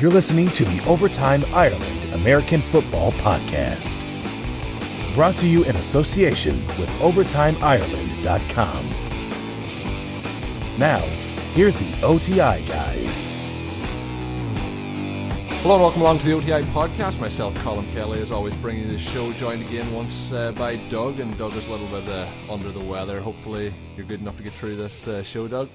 You're listening to the Overtime Ireland American Football Podcast. Brought to you in association with OvertimeIreland.com. Now, here's the OTI guys. Hello and welcome along to the OTI podcast. Myself, Colin Kelly, is always bringing the show. Joined again once uh, by Doug, and Doug is a little bit uh, under the weather. Hopefully, you're good enough to get through this uh, show, Doug.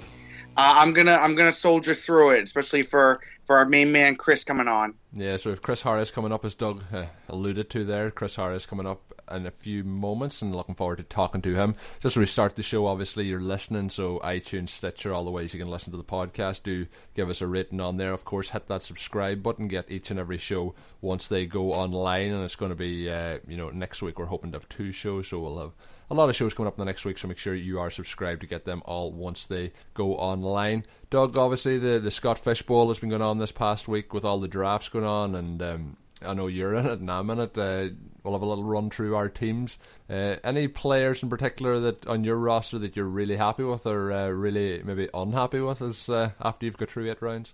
Uh, I'm gonna I'm gonna soldier through it, especially for for our main man Chris coming on. Yeah, so if Chris Harris coming up, as Doug uh, alluded to there, Chris Harris coming up in a few moments, and looking forward to talking to him. Just to restart the show, obviously you're listening, so iTunes, Stitcher, all the ways you can listen to the podcast. Do give us a rating on there, of course. Hit that subscribe button, get each and every show once they go online, and it's going to be uh, you know next week we're hoping to have two shows, so we'll have a lot of shows coming up in the next week, so make sure you are subscribed to get them all once they go online. Doug, obviously, the, the Scott Fish Bowl has been going on this past week with all the drafts going on, and um, I know you're in it and I'm in it. Uh, we'll have a little run through our teams. Uh, any players in particular that on your roster that you're really happy with or uh, really maybe unhappy with as, uh, after you've got through eight rounds?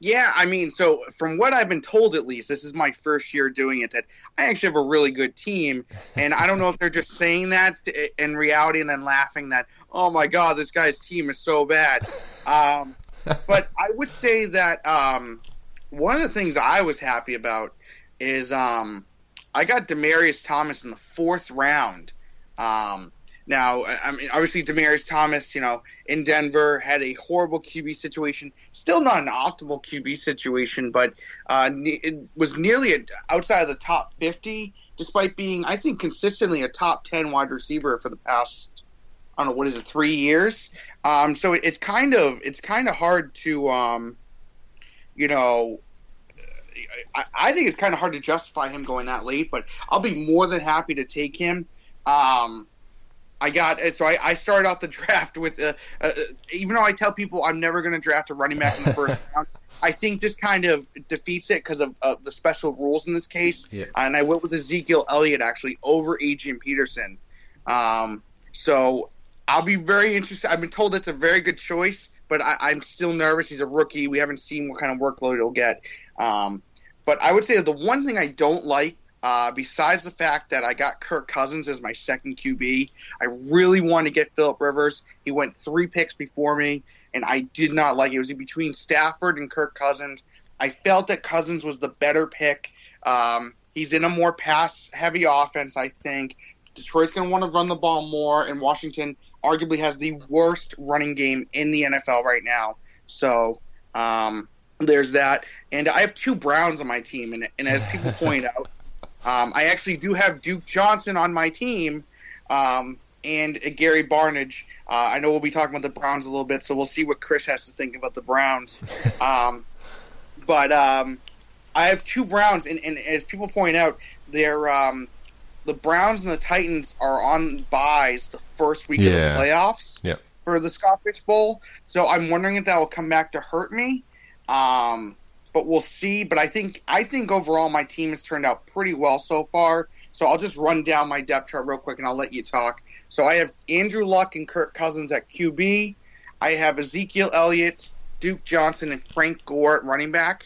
Yeah, I mean, so from what I've been told, at least this is my first year doing it. That I actually have a really good team, and I don't know if they're just saying that in reality and then laughing that, oh my god, this guy's team is so bad. Um, but I would say that um, one of the things I was happy about is um, I got Demaryius Thomas in the fourth round. Um, now, I mean, obviously, Demaryius Thomas, you know, in Denver had a horrible QB situation. Still not an optimal QB situation, but uh, it was nearly a, outside of the top 50, despite being, I think, consistently a top 10 wide receiver for the past, I don't know, what is it, three years? Um, so it, it's kind of it's kind of hard to, um, you know, I, I, think it's kind of hard to justify him going that late, but I'll be more than happy to take him. Um, I got so I, I started off the draft with uh, uh, even though I tell people I'm never going to draft a running back in the first round. I think this kind of defeats it because of uh, the special rules in this case. Yeah. And I went with Ezekiel Elliott actually over Adrian Peterson. Um, so I'll be very interested. I've been told it's a very good choice, but I, am still nervous. He's a rookie. We haven't seen what kind of workload he'll get. Um, but I would say the one thing I don't like uh, besides the fact that I got Kirk Cousins as my second QB, I really wanted to get Philip Rivers. He went three picks before me, and I did not like it. It was between Stafford and Kirk Cousins. I felt that Cousins was the better pick. Um, he's in a more pass heavy offense, I think. Detroit's going to want to run the ball more, and Washington arguably has the worst running game in the NFL right now. So um, there's that. And I have two Browns on my team, and, and as people point out, um, I actually do have Duke Johnson on my team. Um, and uh, Gary Barnidge. Uh, I know we'll be talking about the Browns a little bit, so we'll see what Chris has to think about the Browns. Um, but um, I have two Browns, and, and, as people point out, they're um, the Browns and the Titans are on byes the first week yeah. of the playoffs yep. for the Scott Fish Bowl. So I'm wondering if that will come back to hurt me. Um, but we'll see. But I think I think overall my team has turned out pretty well so far. So I'll just run down my depth chart real quick and I'll let you talk. So I have Andrew Luck and Kirk Cousins at QB. I have Ezekiel Elliott, Duke Johnson, and Frank Gore at running back.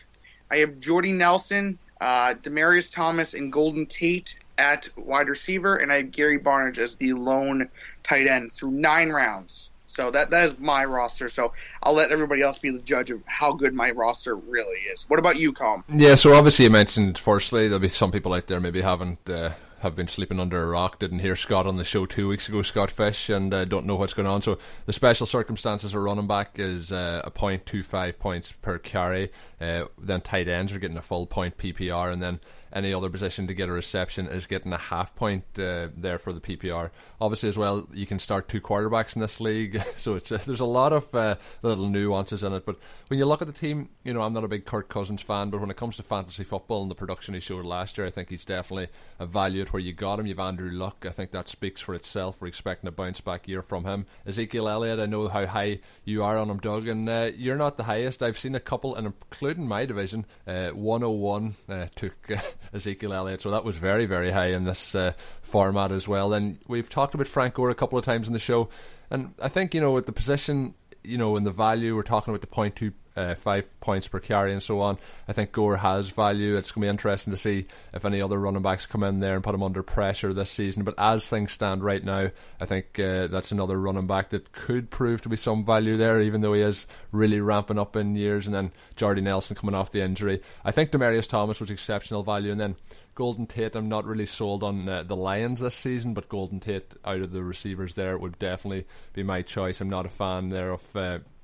I have Jordy Nelson, uh, Demaryius Thomas, and Golden Tate at wide receiver, and I have Gary Barnidge as the lone tight end through nine rounds. So that that is my roster. So I'll let everybody else be the judge of how good my roster really is. What about you, Colm? Yeah. So obviously you mentioned firstly there'll be some people out there maybe haven't. Uh, have been sleeping under a rock. Didn't hear Scott on the show two weeks ago, Scott Fish, and uh, don't know what's going on. So the special circumstances of running back is uh, a point two five points per carry. Uh, then tight ends are getting a full point PPR, and then any other position to get a reception is getting a half point uh, there for the PPR. Obviously, as well, you can start two quarterbacks in this league, so it's uh, there's a lot of uh, little nuances in it. But when you look at the team, you know I'm not a big Kirk Cousins fan, but when it comes to fantasy football and the production he showed last year, I think he's definitely a value at where you got him. You've Andrew Luck, I think that speaks for itself. We're expecting a bounce back year from him. Ezekiel Elliott, I know how high you are on him, Doug, and uh, you're not the highest. I've seen a couple, and including my division, uh, 101 uh, took. Ezekiel Elliott. So that was very, very high in this uh, format as well. And we've talked about Frank Gore a couple of times in the show. And I think, you know, at the position, you know, in the value, we're talking about the point two uh, five points per carry and so on. I think Gore has value. It's going to be interesting to see if any other running backs come in there and put him under pressure this season. But as things stand right now, I think uh, that's another running back that could prove to be some value there, even though he is really ramping up in years. And then Jordy Nelson coming off the injury. I think Demaryius Thomas was exceptional value, and then. Golden Tate, I'm not really sold on uh, the Lions this season, but Golden Tate out of the receivers there would definitely be my choice. I'm not a fan there of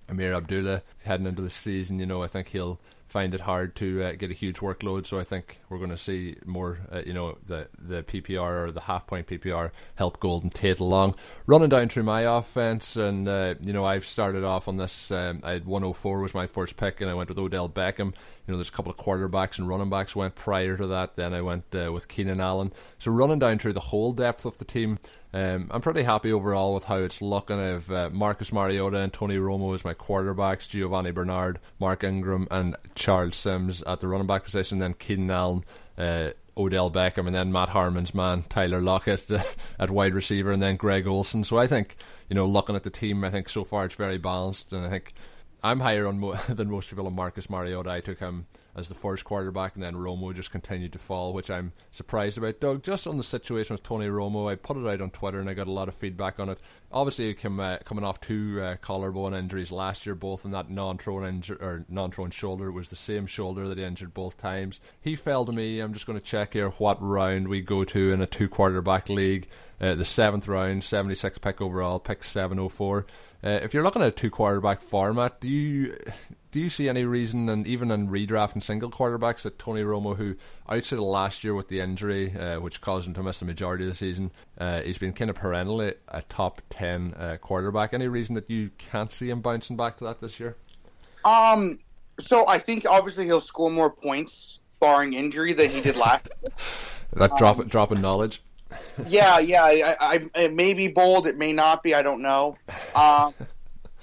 Ameer Abdullah heading into the season. You know, I think he'll find it hard to uh, get a huge workload. So I think we're going to see more, uh, you know, the the PPR or the half point PPR help Golden Tate along. Running down through my offense, and uh, you know, I've started off on this. Um, I had 104 was my first pick, and I went with Odell Beckham. You know, there's a couple of quarterbacks and running backs went prior to that. Then I went uh, with Keenan Allen. So running down through the whole depth of the team. Um, I'm pretty happy overall with how it's looking. I've uh, Marcus Mariota and Tony Romo as my quarterbacks, Giovani Bernard, Mark Ingram, and Charles Sims at the running back position, then Keenan Allen, uh, Odell Beckham, and then Matt Harmon's man, Tyler Lockett, at wide receiver, and then Greg Olsen. So I think, you know, looking at the team, I think so far it's very balanced, and I think I'm higher on mo- than most people on Marcus Mariota. I took him as the first quarterback, and then Romo just continued to fall, which I'm surprised about. Doug, just on the situation with Tony Romo, I put it out on Twitter and I got a lot of feedback on it. Obviously, he came, uh, coming off two uh, collarbone injuries last year, both in that non-thrown inju- or non-thrown shoulder. It was the same shoulder that he injured both times. He fell to me. I'm just going to check here what round we go to in a two quarterback league. Uh, the seventh round, 76 pick overall, pick 704. Uh, if you're looking at a two quarterback format, do you do you see any reason, and even in redraft and single quarterbacks, that Tony Romo, who outside of last year with the injury, uh, which caused him to miss the majority of the season, uh, he's been kind of perennially a top 10 uh, quarterback. Any reason that you can't see him bouncing back to that this year? Um, so I think obviously he'll score more points, barring injury, than he did last. that drop um, drop in knowledge. yeah, yeah. I, I, it may be bold. It may not be. I don't know. Uh,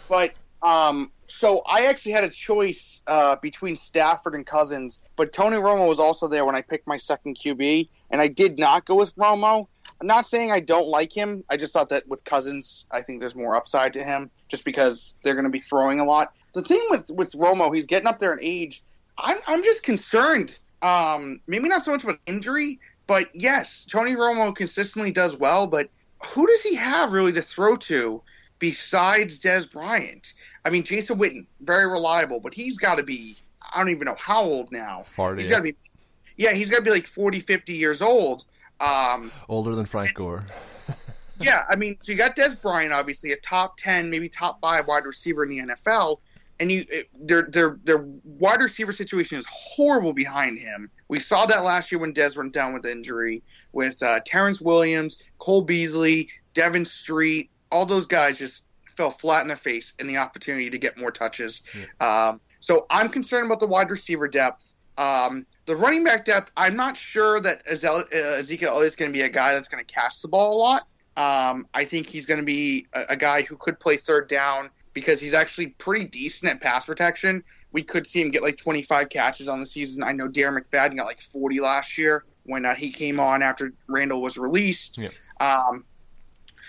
but um, so I actually had a choice uh, between Stafford and Cousins, but Tony Romo was also there when I picked my second QB, and I did not go with Romo. I'm not saying I don't like him. I just thought that with Cousins, I think there's more upside to him, just because they're going to be throwing a lot. The thing with with Romo, he's getting up there in age. I'm I'm just concerned. Um, maybe not so much with injury, but yes, Tony Romo consistently does well. But who does he have really to throw to besides Dez Bryant? I mean, Jason Witten, very reliable, but he's got to be, I don't even know how old now. 40. He's got to be, yeah, he's got to be like 40, 50 years old. Um, Older than Frank Gore. yeah, I mean, so you got Dez Bryant, obviously, a top 10, maybe top five wide receiver in the NFL. And you, it, their their their wide receiver situation is horrible behind him. We saw that last year when Dez went down with injury, with uh, Terrance Williams, Cole Beasley, Devin Street, all those guys just fell flat in the face in the opportunity to get more touches. Yeah. Um, so I'm concerned about the wide receiver depth. Um, the running back depth, I'm not sure that uh, Ezekiel Elliott is going to be a guy that's going to catch the ball a lot. Um, I think he's going to be a, a, guy who could play third down because he's actually pretty decent at pass protection. We could see him get like 25 catches on the season. I know Darren McFadden got like 40 last year when uh, he came on after Randle was released. Yeah. Um,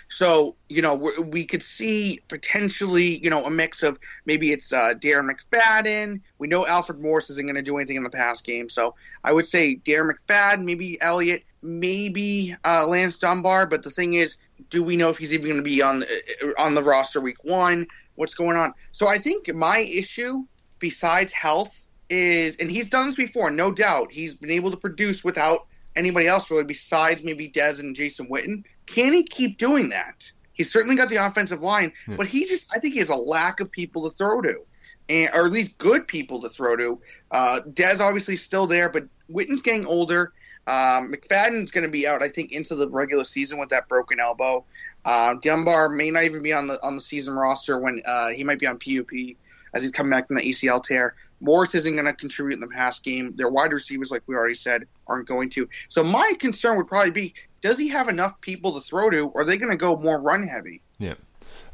so, you know, we could see potentially, you know, a mix of maybe it's uh, Darren McFadden. We know Alfred Morris isn't going to do anything in the pass game. So I would say Darren McFadden, maybe Elliott, maybe uh, Lance Dunbar. But the thing is, do we know if he's even going to be on the, on the roster week one? What's going on? So I think my issue, besides health, is, and he's done this before, no doubt. He's been able to produce without anybody else really besides maybe Dez and Jason Witten. Can he keep doing that? He's certainly got the offensive line, yeah. but he just I think he has a lack of people to throw to. And, or at least good people to throw to. Uh, Dez obviously still there, but Witten's getting older. Um, McFadden's going to be out, I think, into the regular season with that broken elbow. Uh, Dunbar may not even be on the on the season roster when uh, he might be on PUP as he's coming back from the ACL tear. Morris isn't going to contribute in the pass game. Their wide receivers, like we already said, aren't going to. So my concern would probably be: Does he have enough people to throw to? Or are they going to go more run heavy? Yeah.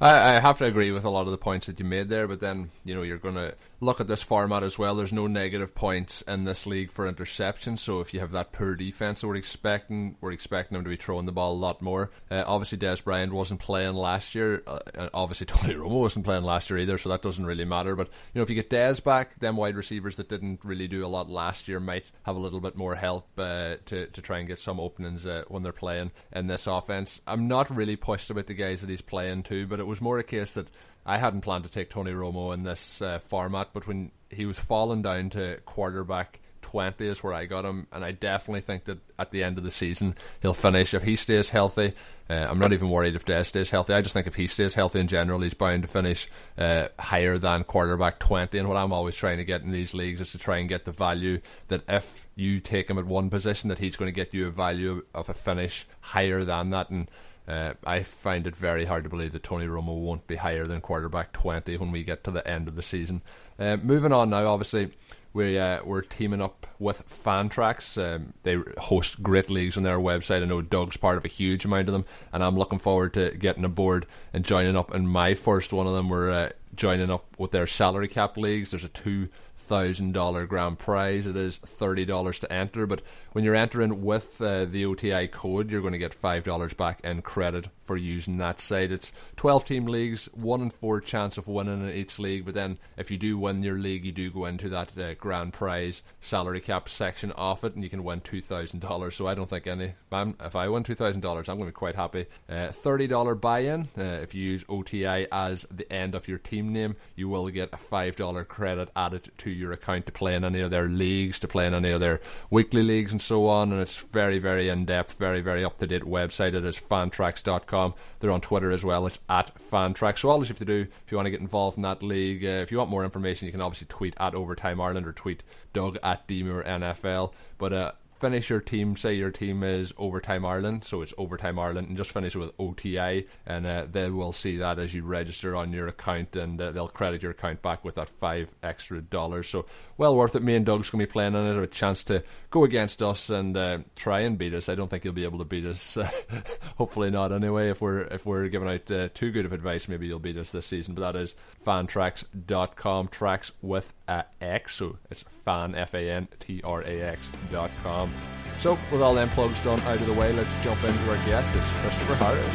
I, I have to agree with a lot of the points that you made there, but then you know you're going to look at this format as well. There's no negative points in this league for interception. So if you have that poor defense, we're expecting we're expecting them to be throwing the ball a lot more. Uh, obviously, Dez Bryant wasn't playing last year. Uh, obviously, Tony Romo wasn't playing last year either, so that doesn't really matter. But you know, if you get Dez back, them wide receivers that didn't really do a lot last year might have a little bit more help uh, to to try and get some openings uh, when they're playing in this offense. I'm not really pushed about the guys that he's playing too, but it was more a case that I hadn't planned to take Tony Romo in this uh, format, but when he was falling down to quarterback 20 is where I got him, and I definitely think that at the end of the season he'll finish if he stays healthy. Uh, I'm not even worried if Dez stays healthy. I just think if he stays healthy in general, he's bound to finish uh, higher than quarterback 20. And what I'm always trying to get in these leagues is to try and get the value that if you take him at one position, that he's going to get you a value of a finish higher than that. And uh, I find it very hard to believe that Tony Romo won't be higher than quarterback 20 when we get to the end of the season. Uh, moving on now, obviously, we uh, we're teaming up with Fantrax. Um, they host great leagues on their website. I know Doug's part of a huge amount of them, and I'm looking forward to getting aboard and joining up in my first one of them. We're uh, joining up with their salary cap leagues. There's a two thousand dollar grand prize. It is thirty dollars to enter, but when you're entering with uh, the OTI code, you're going to get five dollars back in credit for using that site. It's twelve team leagues, one in four chance of winning in each league. But then if you do win your league, you do go into that uh, grand prize salary cap section of it, and you can win two thousand dollars. So I don't think any. If I win two thousand dollars, I'm going to be quite happy. Uh, Thirty dollar buy-in. Uh, if you use OTI as the end of your team name, you will get a five dollar credit added to your account to play in any of their leagues, to play in any of their weekly leagues, and so on. And it's very, very in depth, very, very up to date website. It is fantrax.com. They're on Twitter as well. It's at fantrax. So all you have to do if you want to get involved in that league, uh, if you want more information, you can obviously tweet at Overtime Ireland or tweet Doug at Demure NFL. But uh, finish your team. Say your team is Overtime Ireland, so it's Overtime Ireland, and just finish with OTI, and uh, they will see that as you register on your account, and uh, they'll credit your account back with that five extra dollars. So well worth it. Me and Doug's gonna be playing on it, a chance to go against us and uh, try and beat us. I don't think you'll be able to beat us. Hopefully not. Anyway, if we're if we're giving out uh, too good of advice, maybe you'll beat us this season. But that is fantrax.com, tracks with a X, so it's fan f a n t r a x dot com. So, with all them plugs done out of the way, let's jump into our guest. It's Christopher Harris.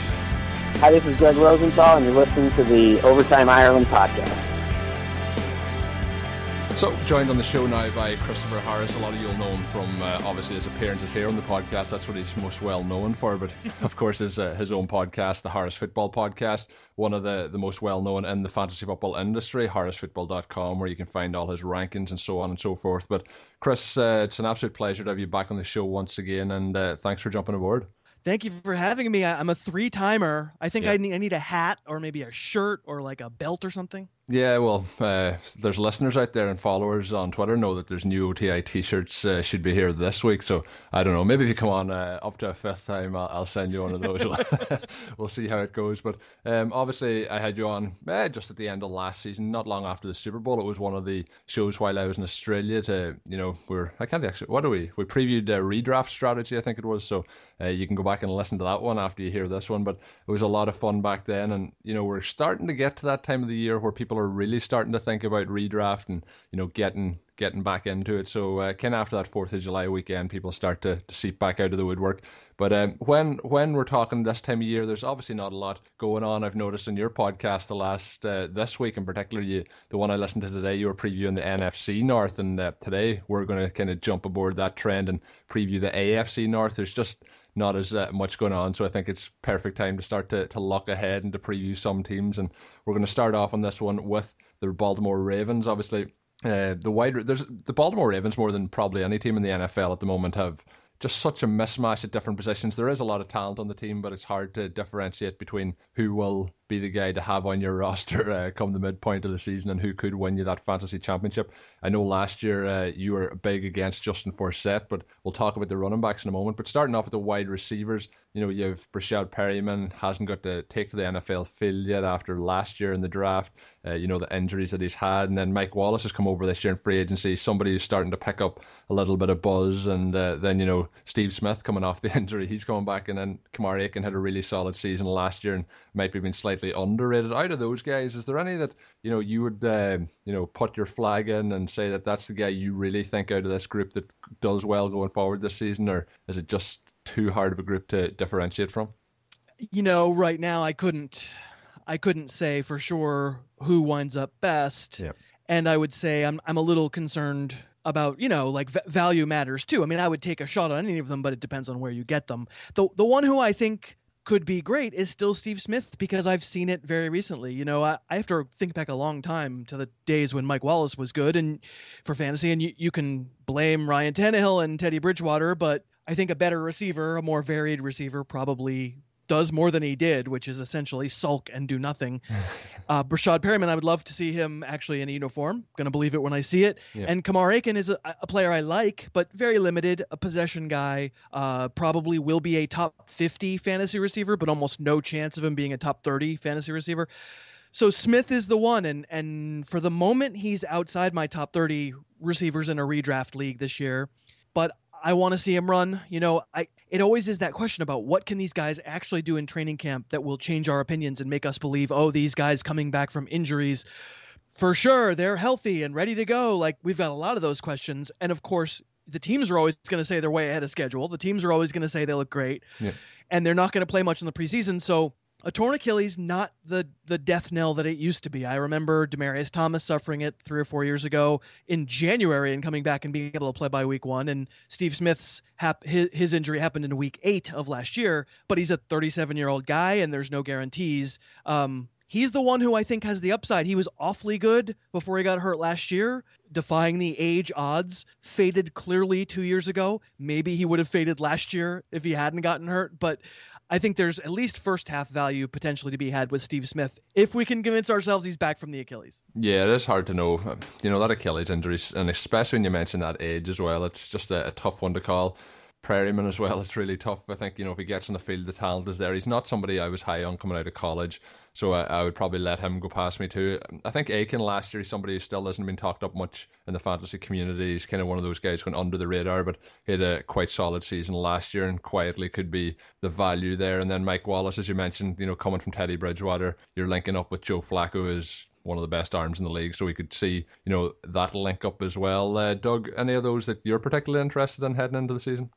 Hi, this is Greg Rosenthal, and you're listening to the Overtime Ireland podcast. So, joined on the show now by Christopher Harris. A lot of you'll know him from uh, obviously his appearances here on the podcast. That's what he's most well known for. But of course, his uh, his own podcast, the Harris Football Podcast, one of the, the most well known in the fantasy football industry, harrisfootball.com, where you can find all his rankings and so on and so forth. But Chris, uh, it's an absolute pleasure to have you back on the show once again, and uh, thanks for jumping aboard. Thank you for having me. I'm a three timer. I think yeah. I, need, I need a hat or maybe a shirt or like a belt or something. Yeah, well, uh, there's listeners out there and followers on Twitter know that there's new OTI T-shirts uh, should be here this week. So I don't know. Maybe if you come on uh, up to a fifth time, I'll, I'll send you one of those. we'll see how it goes. But um, obviously, I had you on eh, just at the end of last season, not long after the Super Bowl. It was one of the shows while I was in Australia. To you know, we're I can't actually. What do we? We previewed a redraft strategy, I think it was. So uh, you can go back and listen to that one after you hear this one. But it was a lot of fun back then, and you know, we're starting to get to that time of the year where people people are really starting to think about redraft and you know getting getting back into it. So uh, kind of after that Fourth of July weekend, people start to, to seep back out of the woodwork. But um, when when we're talking this time of year, there's obviously not a lot going on. I've noticed in your podcast the last uh, this week in particular, you the one I listened to today, you were previewing the NFC North, and uh, today we're going to kind of jump aboard that trend and preview the AFC North. There's just not as uh, much going on. So I think it's perfect time to start to, to look ahead and to preview some teams. And we're going to start off on this one with the Baltimore Ravens. Obviously, uh, the wide there's the Baltimore Ravens more than probably any team in the NFL at the moment have just such a mismatch at different positions. There is a lot of talent on the team, but it's hard to differentiate between who will be the guy to have on your roster uh, come the midpoint of the season and who could win you that fantasy championship. I know last year uh, you were big against Justin Forsett, but we'll talk about the running backs in a moment. But starting off with the wide receivers, you know, you have Breshad Perriman hasn't got to take to the NFL field yet after last year in the draft. Uh, you know, the injuries that he's had. And then Mike Wallace has come over this year in free agency, somebody who's starting to pick up a little bit of buzz. And uh, then, you know, know Steve Smith coming off the injury, he's coming back, and then Kamar Aiken had a really solid season last year and might have been slightly underrated. Out of those guys, is there any that you know you would uh, you know put your flag in and say that that's the guy you really think out of this group that does well going forward this season, or is it just too hard of a group to differentiate from? You know, right now I couldn't I couldn't say for sure who winds up best. Yeah. And I would say I'm I'm a little concerned about you know like v- value matters too. I mean, I would take a shot on any of them, but it depends on where you get them. The the one who I think could be great is still Steve Smith because I've seen it very recently. You know, I, I have to think back a long time to the days when Mike Wallace was good and for fantasy, and you, you can blame Ryan Tannehill and Teddy Bridgewater, but I think a better receiver, a more varied receiver, probably does more than he did, which is essentially sulk and do nothing. uh, Breshad Perriman, I would love to see him actually in a uniform. To believe it when I see it. Yeah. And Kamar Aiken is a, a, player I like, but very limited, a possession guy. Uh, probably will be a top 50 fantasy receiver, but almost no chance of him being a top 30 fantasy receiver. So Smith is the one, and and for the moment, he's outside my top 30 receivers in a redraft league this year. But I want to see him run. You know, I it always is that question about what can these guys actually do in training camp that will change our opinions and make us believe, oh, these guys coming back from injuries, for sure they're healthy and ready to go. Like we've got a lot of those questions, and of course, the teams are always going to say they're way ahead of schedule. The teams are always going to say they look great, Yeah. and they're not going to play much in the preseason. So a torn Achilles not the the death knell that it used to be. I remember Demaryius Thomas suffering it three or four years ago in January and coming back and being able to play by week one. And Steve Smith's hap- his, his injury happened in week eight of last year. But he's a 37 year old guy, and there's no guarantees. Um, he's the one who I think has the upside. He was awfully good before he got hurt last year, defying the age odds. Faded clearly two years ago. Maybe he would have faded last year if he hadn't gotten hurt, but. I think there's at least first half value potentially to be had with Steve Smith if we can convince ourselves he's back from the Achilles. Yeah, it is hard to know. You know, that Achilles injury, and especially when you mention that age as well, it's just a, a tough one to call. Perriman as well. It's really tough. I think you know if he gets on the field, the talent is there. He's not somebody I was high on coming out of college, so I, I would probably let him go past me too. I think Aiken last year, he's somebody who still hasn't been talked up much in the fantasy community. He's kind of one of those guys going under the radar, but he had a quite solid season last year and quietly could be the value there. And then Mike Wallace, as you mentioned, you know, coming from Teddy Bridgewater, you're linking up with Joe Flacco as one of the best arms in the league, so we could see you know that link up as well. Uh, Doug, any of those that you're particularly interested in heading into the season?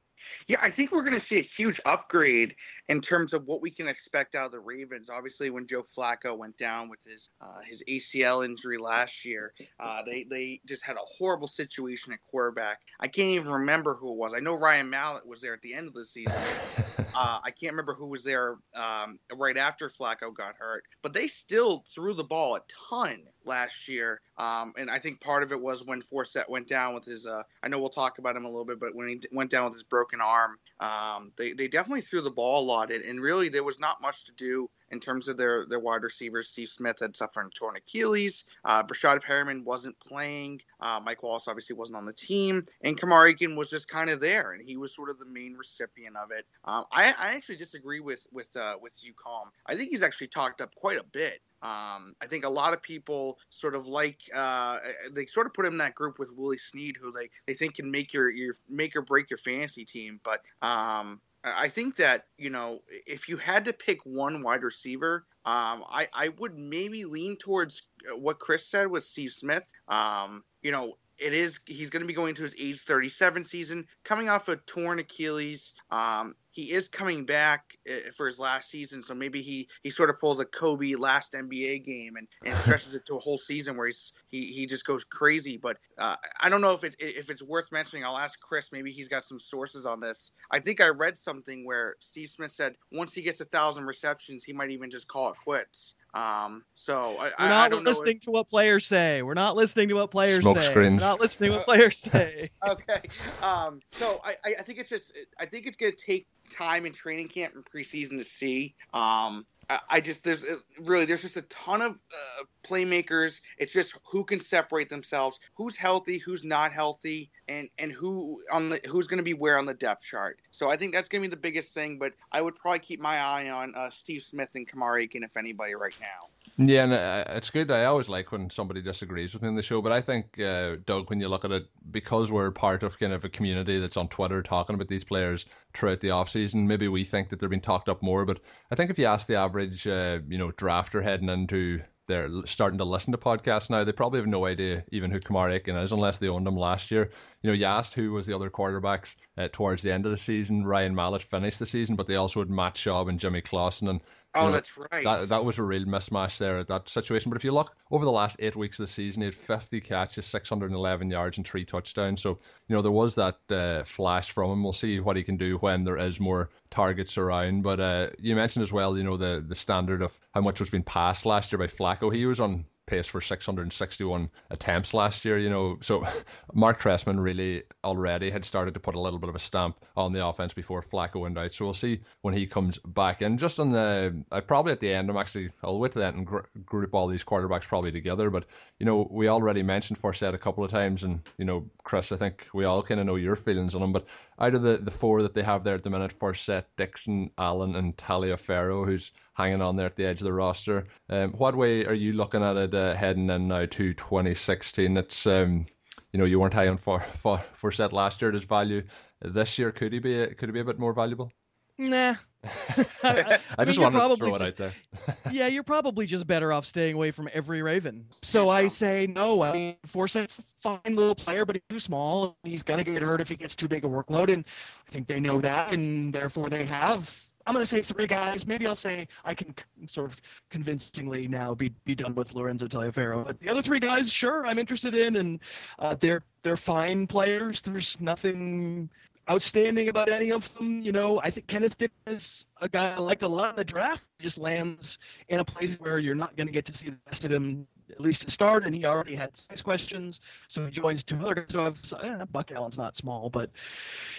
Yeah, I think we're going to see a huge upgrade in terms of what we can expect out of the Ravens. Obviously, when Joe Flacco went down with his uh, his ACL injury last year, uh, they they just had a horrible situation at quarterback. I can't even remember who it was. I know Ryan Mallett was there at the end of the season. uh, I can't remember who was there um, right after Flacco got hurt, but they still threw the ball a ton last year. Um, and I think part of it was when Forsett went down with his. Uh, I know we'll talk about him a little bit, but when he went down with his broken arm, um, they they definitely threw the ball a lot, and, and really there was not much to do in terms of their, their wide receivers. Steve Smith had suffered a torn Achilles. Uh, Breshad Perriman wasn't playing. Uh, Mike Wallace obviously wasn't on the team. And Kamar Aiken was just kind of there, and he was sort of the main recipient of it. Um, I, I actually disagree with with uh, with you, Colm. I think he's actually talked up quite a bit. Um, I think a lot of people sort of like uh, they sort of put him in that group with Willie Snead, who they, they think can make your your make or break your fantasy team. But um, I think that you know if you had to pick one wide receiver, um, I I would maybe lean towards what Chris said with Steve Smith. Um, you know, it is he's going to be going to his age 37 season, coming off a torn Achilles. Um, he is coming back uh, for his last season, so maybe he, he sort of pulls a Kobe last NBA game and, and stretches it to a whole season where he's he, he just goes crazy. But uh, I don't know if it if it's worth mentioning. I'll ask Chris. Maybe he's got some sources on this. I think I read something where Steve Smith said once he gets a thousand receptions, he might even just call it quits. Um, so I, We're not I don't listening know to what players say. We're not listening to what players Smoke say. screens. We're not listening to what players say. okay. Um, so I, I think it's just I think it's going to take time in training camp and preseason to see. Um, I, just there's uh, really there's just a ton of uh, playmakers. It's just who can separate themselves, who's healthy, who's not healthy, and and who on the who's going to be where on the depth chart. So I think that's going to be the biggest thing. But I would probably keep my eye on uh, Steve Smith and Kamar Aiken if anybody right now. Yeah, and uh, it's good. I always like when somebody disagrees with me in the show, but I think, uh, Doug, when you look at it, because we're part of kind of a community that's on Twitter talking about these players throughout the off season, maybe we think that they're being talked up more. But I think if you ask the average, uh, you know, drafter heading into they're starting to listen to podcasts now. They probably have no idea even who Kamar Aiken is unless they owned him last year. You know, you asked who was the other quarterbacks uh, towards the end of the season. Ryan Mallett finished the season, but they also had Matt Schaub and Jimmy Clausen. And Oh, know, that's right. That that was a real mismatch there at that situation. But if you look over the last eight weeks of the season, he had 50 catches, 611 yards, and three touchdowns. So you know there was that uh, flash from him. We'll see what he can do when there is more targets around. But uh, you mentioned as well, you know the the standard of how much was being passed last year by Flacco. He was on pace for 661 attempts last year, you know. So Marc Trestman really already had started to put a little bit of a stamp on the offense before Flacco went out. So we'll see when he comes back in. Just on the, I probably at the end, I'm actually, I'll wait to that and gr- group all these quarterbacks probably together. But, you know, we already mentioned Forsett a couple of times. And, you know, Chris, I think we all kind of know your feelings on him. But out of the, the four that they have there at the minute, Forsett, Dixon, Allen, and Taliaferro, who's hanging on there at the edge of the roster. Um, what way are you looking at it uh, heading in now to 2016? It's um, you know you weren't high on for for Forsett last year. His value this year could he be a, could he be a bit more valuable? Nah. I, I, just want to throw just, it out there. yeah, you're probably just better off staying away from every Raven. So I say no. I mean, Forsett's a fine little player, but he's too small. He's gonna get hurt if he gets too big a workload, and I think they know that, and therefore they have I'm going to say three guys. Maybe I'll say I can sort of convincingly now be be done with Lorenzo Taliaferro. But the other three guys, sure, I'm interested in, and uh, they're they're fine players. There's nothing outstanding about any of them. You know, I think Kenneth Dixon is a guy I liked a lot in the draft. He just lands in a place where you're not going to get to see the best of him at least to start, and he already had six questions. So he joins two other guys who have. Eh, Buck Allen's not small, but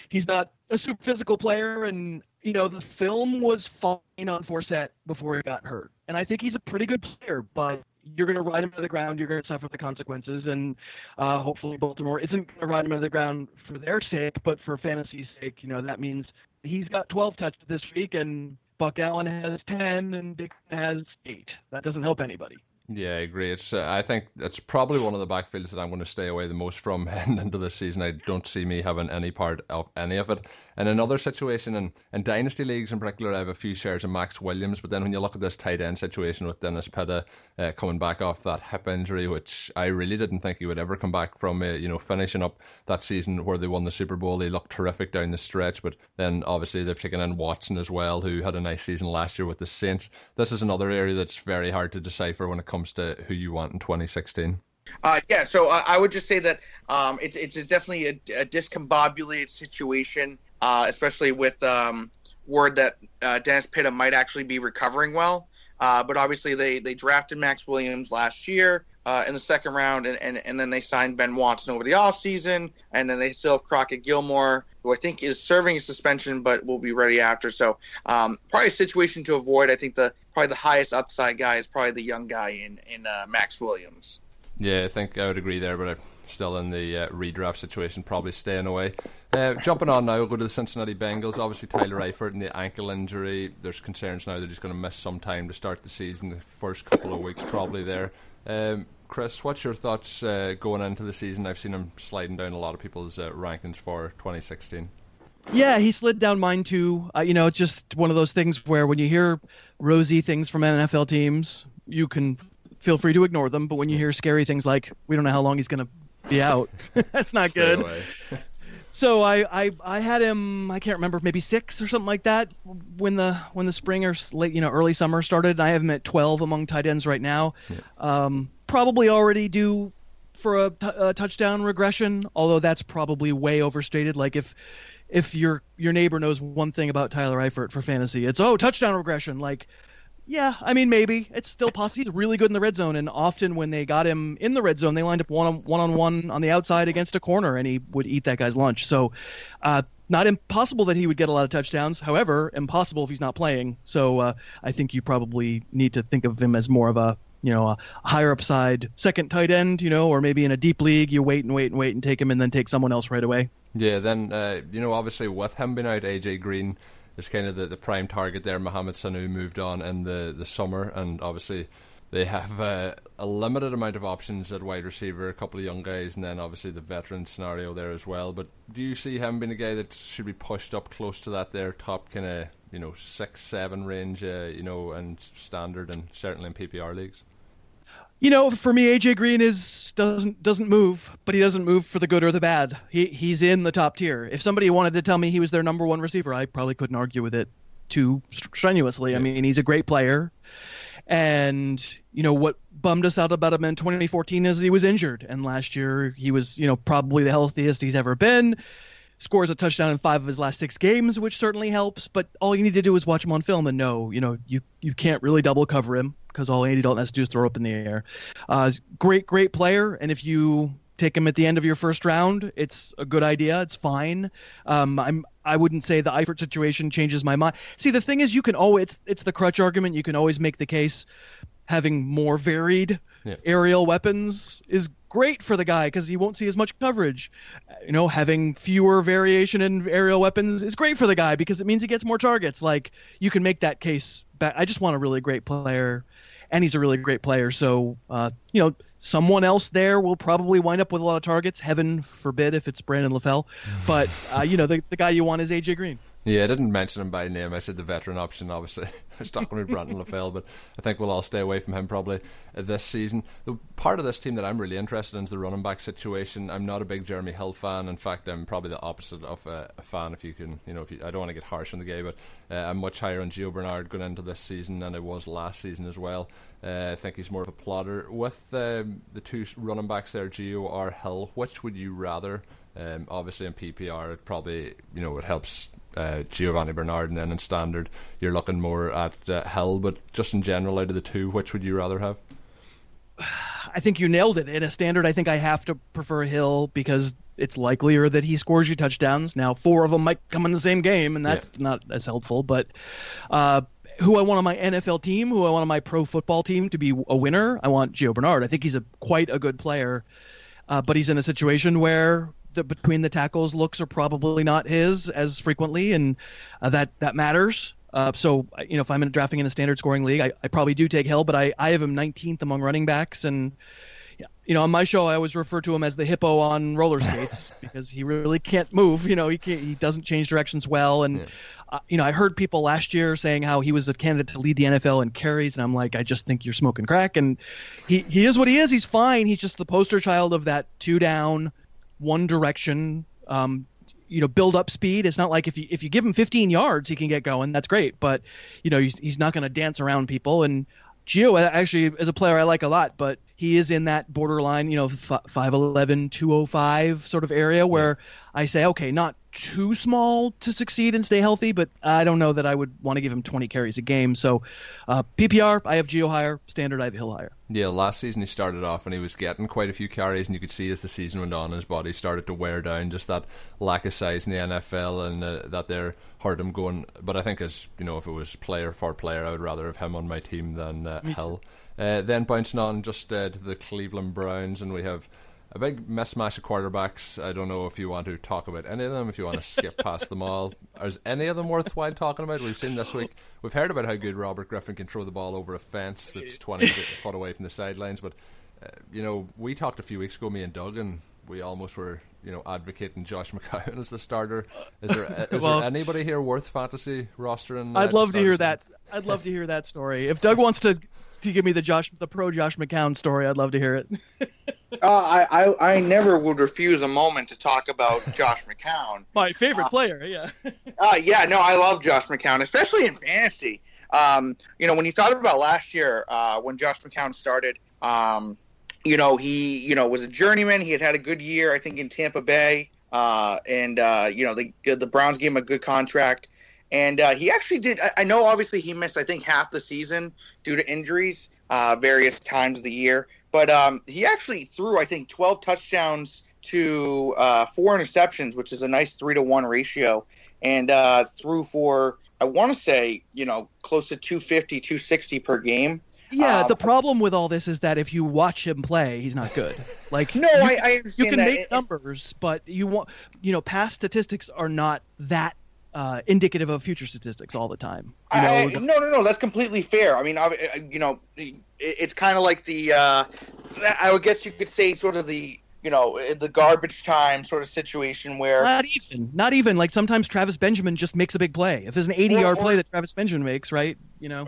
he's not a super physical player, and you know the film was fine on Forsett before he got hurt, and I think he's a pretty good player, but. You're going to ride him to the ground. You're going to suffer the consequences, and uh, hopefully Baltimore isn't going to ride him to the ground for their sake, but for fantasy's sake. You know that means he's got 12 touches this week, and Buck Allen has 10, and Dixon has eight. That doesn't help anybody. Yeah, I agree. It's uh, I think it's probably one of the backfields that I'm going to stay away the most from heading into the season. I don't see me having any part of any of it. And another situation in, in dynasty leagues in particular, I have a few shares of Maxx Williams. But then when you look at this tight end situation with Dennis Pitta uh, coming back off that hip injury, which I really didn't think he would ever come back from, uh, you know, finishing up that season where they won the Super Bowl, he looked terrific down the stretch. But then obviously they've taken in Watson as well, who had a nice season last year with the Saints. This is another area that's very hard to decipher when it comes to who you want in 2016. Uh, yeah, so uh, I would just say that um, it's it's definitely a, a discombobulated situation, uh, especially with um, word that uh, Dennis Pitta might actually be recovering well. Uh, but obviously, they, they drafted Maxx Williams last year uh, in the second round, and, and, and then they signed Ben Watson over the offseason. And then they still have Crockett Gillmore, who I think is serving a suspension but will be ready after. So, um, probably a situation to avoid. I think the probably the highest upside guy is probably the young guy in, in Maxx Williams. Yeah, I think I would agree there, but I'm still in the uh, redraft situation, probably staying away. Uh, jumping on now, we'll go to the Cincinnati Bengals. Obviously, Tyler Eifert and the ankle injury. There's concerns now that he's going to miss some time to start the season, the first couple of weeks probably there. Um, Chris, what's your thoughts uh, going into the season? I've seen him sliding down a lot of people's uh, rankings for 2016. Yeah, he slid down mine too. Uh, you know, it's just one of those things where when you hear rosy things from NFL teams, you can feel free to ignore them. But when you hear scary things like we don't know how long he's going to be out, that's not good. so I, I I had him I can't remember maybe six or something like that when the when the spring or late you know early summer started. And I have him at twelve among tight ends right now. Um, probably already due for a, t- a touchdown regression, although that's probably way overstated. Like if if your your neighbor knows one thing about Tyler Eifert for fantasy, it's oh touchdown regression. Like yeah, I mean maybe it's still possible. He's really good in the red zone, and often when they got him in the red zone, they lined up one on one on one on the outside against a corner, and he would eat that guy's lunch. So, uh, not impossible that he would get a lot of touchdowns. However, impossible if he's not playing. So uh, I think you probably need to think of him as more of a you know a higher upside second tight end, you know, or maybe in a deep league you wait and wait and wait and take him and then take someone else right away. Yeah, then uh, you know obviously with him being out, AJ Green is kind of the, the prime target there. Mohamed Sanu moved on in the, the summer, and obviously they have uh, a limited amount of options at wide receiver, a couple of young guys, and then obviously the veteran scenario there as well. But do you see him being a guy that should be pushed up close to that there top kind of you know six seven range, uh, you know, and standard, and certainly in PPR leagues? You know, for me, AJ Green is doesn't doesn't move, but he doesn't move for the good or the bad. He he's in the top tier. If somebody wanted to tell me he was their number one receiver, I probably couldn't argue with it too strenuously. Yeah. I mean, he's a great player, and you know what bummed us out about him in 2014 is that he was injured, and last year he was you know probably the healthiest he's ever been scores a touchdown in five of his last six games, which certainly helps. But all you need to do is watch him on film and know, you know, you you can't really double cover him because all Andy Dalton has to do is throw up in the air. Uh, great, great player, and if you take him at the end of your first round, it's a good idea. It's fine. Um, I'm I wouldn't say the Eifert situation changes my mind. See, the thing is, you can always it's, it's the crutch argument. You can always make the case having more varied yeah. aerial weapons is great for the guy because he won't see as much coverage. You know, having fewer variation in aerial weapons is great for the guy because it means he gets more targets. Like you can make that case. Back. I just want a really great player, and he's a really great player. So, uh, you know, someone else there will probably wind up with a lot of targets. Heaven forbid if it's Brandon LaFell, but uh, you know, the the guy you want is AJ Green. Yeah, I didn't mention him by name. I said the veteran option, obviously. I was talking about Brandon LaFell, but I think we'll all stay away from him probably this season. The part of this team that I'm really interested in is the running back situation. I'm not a big Jeremy Hill fan. In fact, I'm probably the opposite of a, a fan, if you can, you know, if you, I don't want to get harsh on the guy, but uh, I'm much higher on Gio Bernard going into this season than I was last season as well. Uh, I think he's more of a plotter. With um, the two running backs there, Gio or Hill, which would you rather? Um, obviously, in PPR, it probably you know it helps uh, Giovani Bernard, and then in standard, you're looking more at uh, Hill. But just in general, out of the two, which would you rather have? I think you nailed it. In a standard, I think I have to prefer Hill because it's likelier that he scores you touchdowns. Now, four of them might come in the same game, and that's yeah. not as helpful. But uh, who I want on my NFL team, who I want on my pro football team to be a winner, I want Gio Bernard. I think he's a quite a good player, uh, but he's in a situation where the between the tackles looks are probably not his as frequently, and uh, that that matters. Uh, so you know, if I'm in drafting in a standard scoring league, I, I probably do take Hill, but I, I have him 19th among running backs, and you know, on my show, I always refer to him as the hippo on roller skates because he really can't move. You know, he can't, he doesn't change directions well, and yeah. uh, you know, I heard people last year saying how he was a candidate to lead the NFL in carries, and I'm like, I just think you're smoking crack. And he he is what he is. He's fine. He's just the poster child of that two down one direction. Um, you know, build up speed. It's not like if you if you give him 15 yards, he can get going. That's great, but you know, he's he's not going to dance around people. And Gio actually is a player I like a lot, but he is in that borderline, you know, 5'11", 205 sort of area where. I say, okay, not too small to succeed and stay healthy, but I don't know that I would want to give him 20 carries a game. So uh, PPR, I have Gio higher. Standard, I have Hill higher. Yeah, last season he started off and he was getting quite a few carries, and you could see as the season went on, his body started to wear down. Just that lack of size in the NFL, and uh, that there hurt him going. But I think as you know, if it was player for player, I would rather have him on my team than uh, Hill. Uh, then bouncing on just uh, to the Cleveland Browns, and we have a big mismatch of quarterbacks. I don't know if you want to talk about any of them, if you want to skip past them all. Is any of them worthwhile talking about? We've seen this week, we've heard about how good Robert Griffin can throw the ball over a fence that's 20 foot away from the sidelines. But, uh, you know, we talked a few weeks ago, me and Doug, and we almost were, you know, advocating Josh McCown as the starter. Is there uh, well, there anybody here worth fantasy rostering? Uh, I'd love to hear that. I'd love to hear that story. If Doug wants to to give me the Josh, the pro Josh McCown story, I'd love to hear it. uh, I, I, I never would refuse a moment to talk about Josh McCown. My favorite uh, player, yeah. uh, yeah, no, I love Josh McCown, especially in fantasy. Um, you know, when you thought about last year, uh, when Josh McCown started, um, you know, he, you know, was a journeyman. He had had a good year, I think, in Tampa Bay. Uh, and, uh, you know, the, the Browns gave him a good contract. And uh, he actually did. I, I, know, obviously, he missed, I think, half the season due to injuries uh, various times of the year. But um, he actually threw, I think, 12 touchdowns to uh, four interceptions, which is a nice three to one ratio, and uh, threw for, I want to say, you know, close to 250, 260 per game. Yeah, um, the problem with all this is that if you watch him play, he's not good. Like no, you, I, I you can that. make numbers, but you want you know past statistics are not that uh, indicative of future statistics all the time. You know, I, no, no, no. That's completely fair. I mean, I, I- you know, it, it's kind of like the. Uh, I would guess you could say sort of the you know the garbage time sort of situation where. Not even. Not even. Like sometimes Travis Benjamin just makes a big play. If there's an 80 yard play that Travis Benjamin makes, right? You know.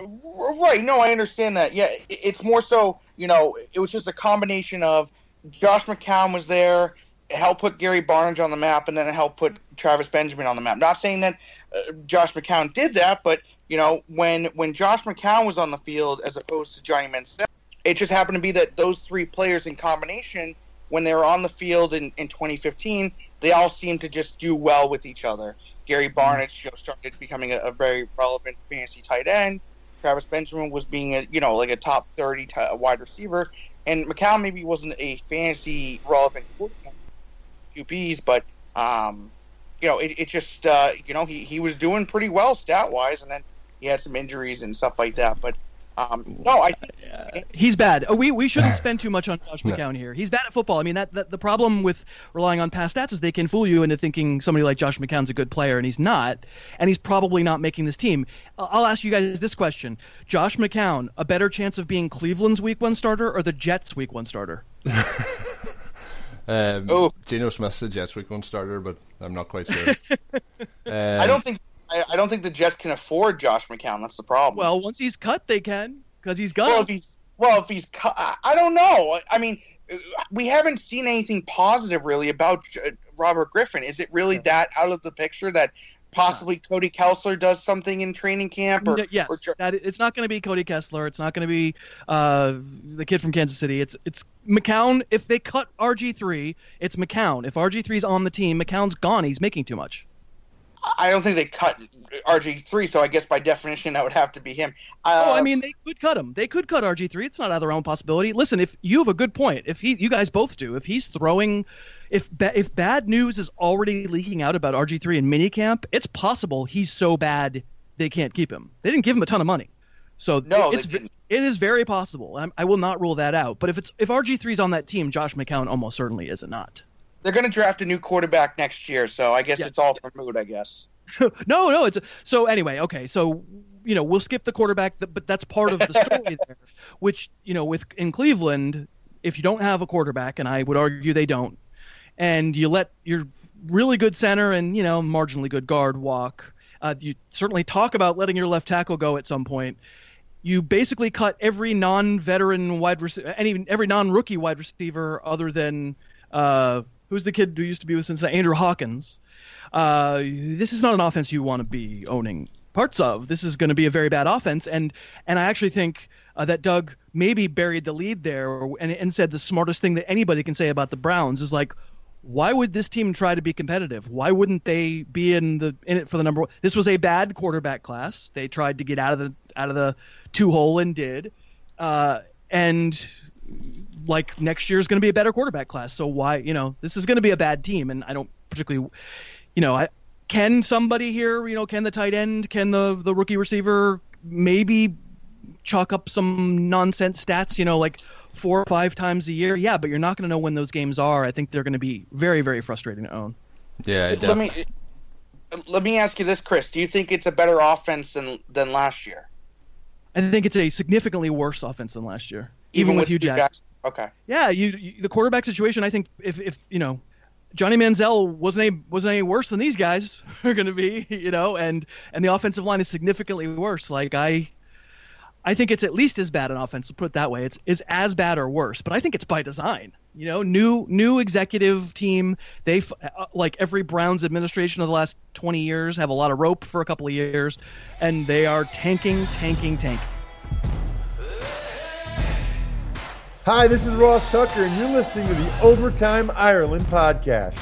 Right. No, I understand that. Yeah, it's more so. You know, it was just a combination of Josh McCown was there, it helped put Gary Barnidge on the map, and then help put Travis Benjamin on the map. Not saying that uh, Josh McCown did that, but you know, when when Josh McCown was on the field as opposed to Johnny Manziel, it just happened to be that those three players in combination, when they were on the field in, in 2015, they all seemed to just do well with each other. Gary Barnidge, you know, started becoming a, a very relevant fantasy tight end. Travis Benjamin was being a you know like a top 30 t- wide receiver, and McCown maybe wasn't a fantasy relevant quarterback, QBs, but um, you know it, it just uh, you know he, he was doing pretty well stat wise, and then he had some injuries and stuff like that. But um, no, I think He's bad. Oh, we we shouldn't spend too much on Josh McCown here. He's bad at football. I mean, that, that the problem with relying on past stats is they can fool you into thinking somebody like Josh McCown's a good player, and he's not, and he's probably not making this team. I- I'll ask you guys this question: Josh McCown, a better chance of being Cleveland's Week One starter or the Jets' Week One starter? Um, Oh. Geno Smith's the Jets week one starter, but I'm not quite sure. Um, I don't think I, I don't think the Jets can afford Josh McCown. That's the problem. Well, once he's cut, they can because he's gone. well, if he's well, if he's cu- I I don't know. I mean, we haven't seen anything positive really about Robert Griffin. Is it really that out of the picture that possibly Cody Kessler does something in training camp? Or, yes, or that it's not going to be Cody Kessler. It's not going to be uh, the kid from Kansas City. It's it's McCown. If they cut RG three, it's McCown. If RG 3s on the team, McCown's gone. He's making too much. I don't think they cut RG three, so I guess by definition that would have to be him. Uh, oh, I mean, they could cut him. They could cut RG three. It's not out of the realm of possibility. Listen, if you have a good point, if he, you guys both do, if he's throwing, if ba- if bad news is already leaking out about RG three in minicamp, it's possible he's so bad they can't keep him. They didn't give him a ton of money, so No, it's it is very possible. I'm, I will not rule that out. But if it's if RG 3s on that team, Josh McCown almost certainly is not. they're going to draft a new quarterback next year, so I guess Yeah. it's all for mood. I guess. no, no. It's so anyway. Okay, so you know we'll skip the quarterback, but that's part of the story there. Which you know, with in Cleveland, if you don't have a quarterback, and I would argue they don't, and you let your really good center and you know marginally good guard walk, uh, you certainly talk about letting your left tackle go at some point. You basically cut every non-veteran wide receiver, any every non-rookie wide receiver other than uh, who's the kid who used to be with Cincinnati, Andrew Hawkins. Uh, this is not an offense you want to be owning parts of. This is going to be a very bad offense, and and I actually think uh, that Doug maybe buried the lead there, and and said the smartest thing that anybody can say about the Browns is like, why would this team try to be competitive? Why wouldn't they be in the in it for the number one? This was a bad quarterback class. They tried to get out of the out of the two hole and did, uh, and like next year is going to be a better quarterback class. So why you know this is going to be a bad team, and I don't particularly, you know, I can somebody here, you know, can the tight end, can the the rookie receiver maybe chalk up some nonsense stats, you know, like four or five times a year? Yeah, but you're not going to know when those games are. I think they're going to be very very frustrating to own. yeah, let def- me let me ask you this, Chris. Do you think it's a better offense than than last year, I think it's a significantly worse offense than last year, even, with, Hue Jackson. Jackson? Okay. Yeah, you, you the quarterback situation. I think if if you know Johnny Manziel wasn't any wasn't any worse than these guys are going to be, you know, and and the offensive line is significantly worse. Like I, I think it's at least as bad an offense. To put it that way, it's is as bad or worse. But I think it's by design. You know, new new executive team. They f- uh, like every Browns administration of the last twenty years have a lot of rope for a couple of years, and they are tanking, tanking, tanking. Hi, this is Ross Tucker, and you're listening to the Overtime Ireland podcast.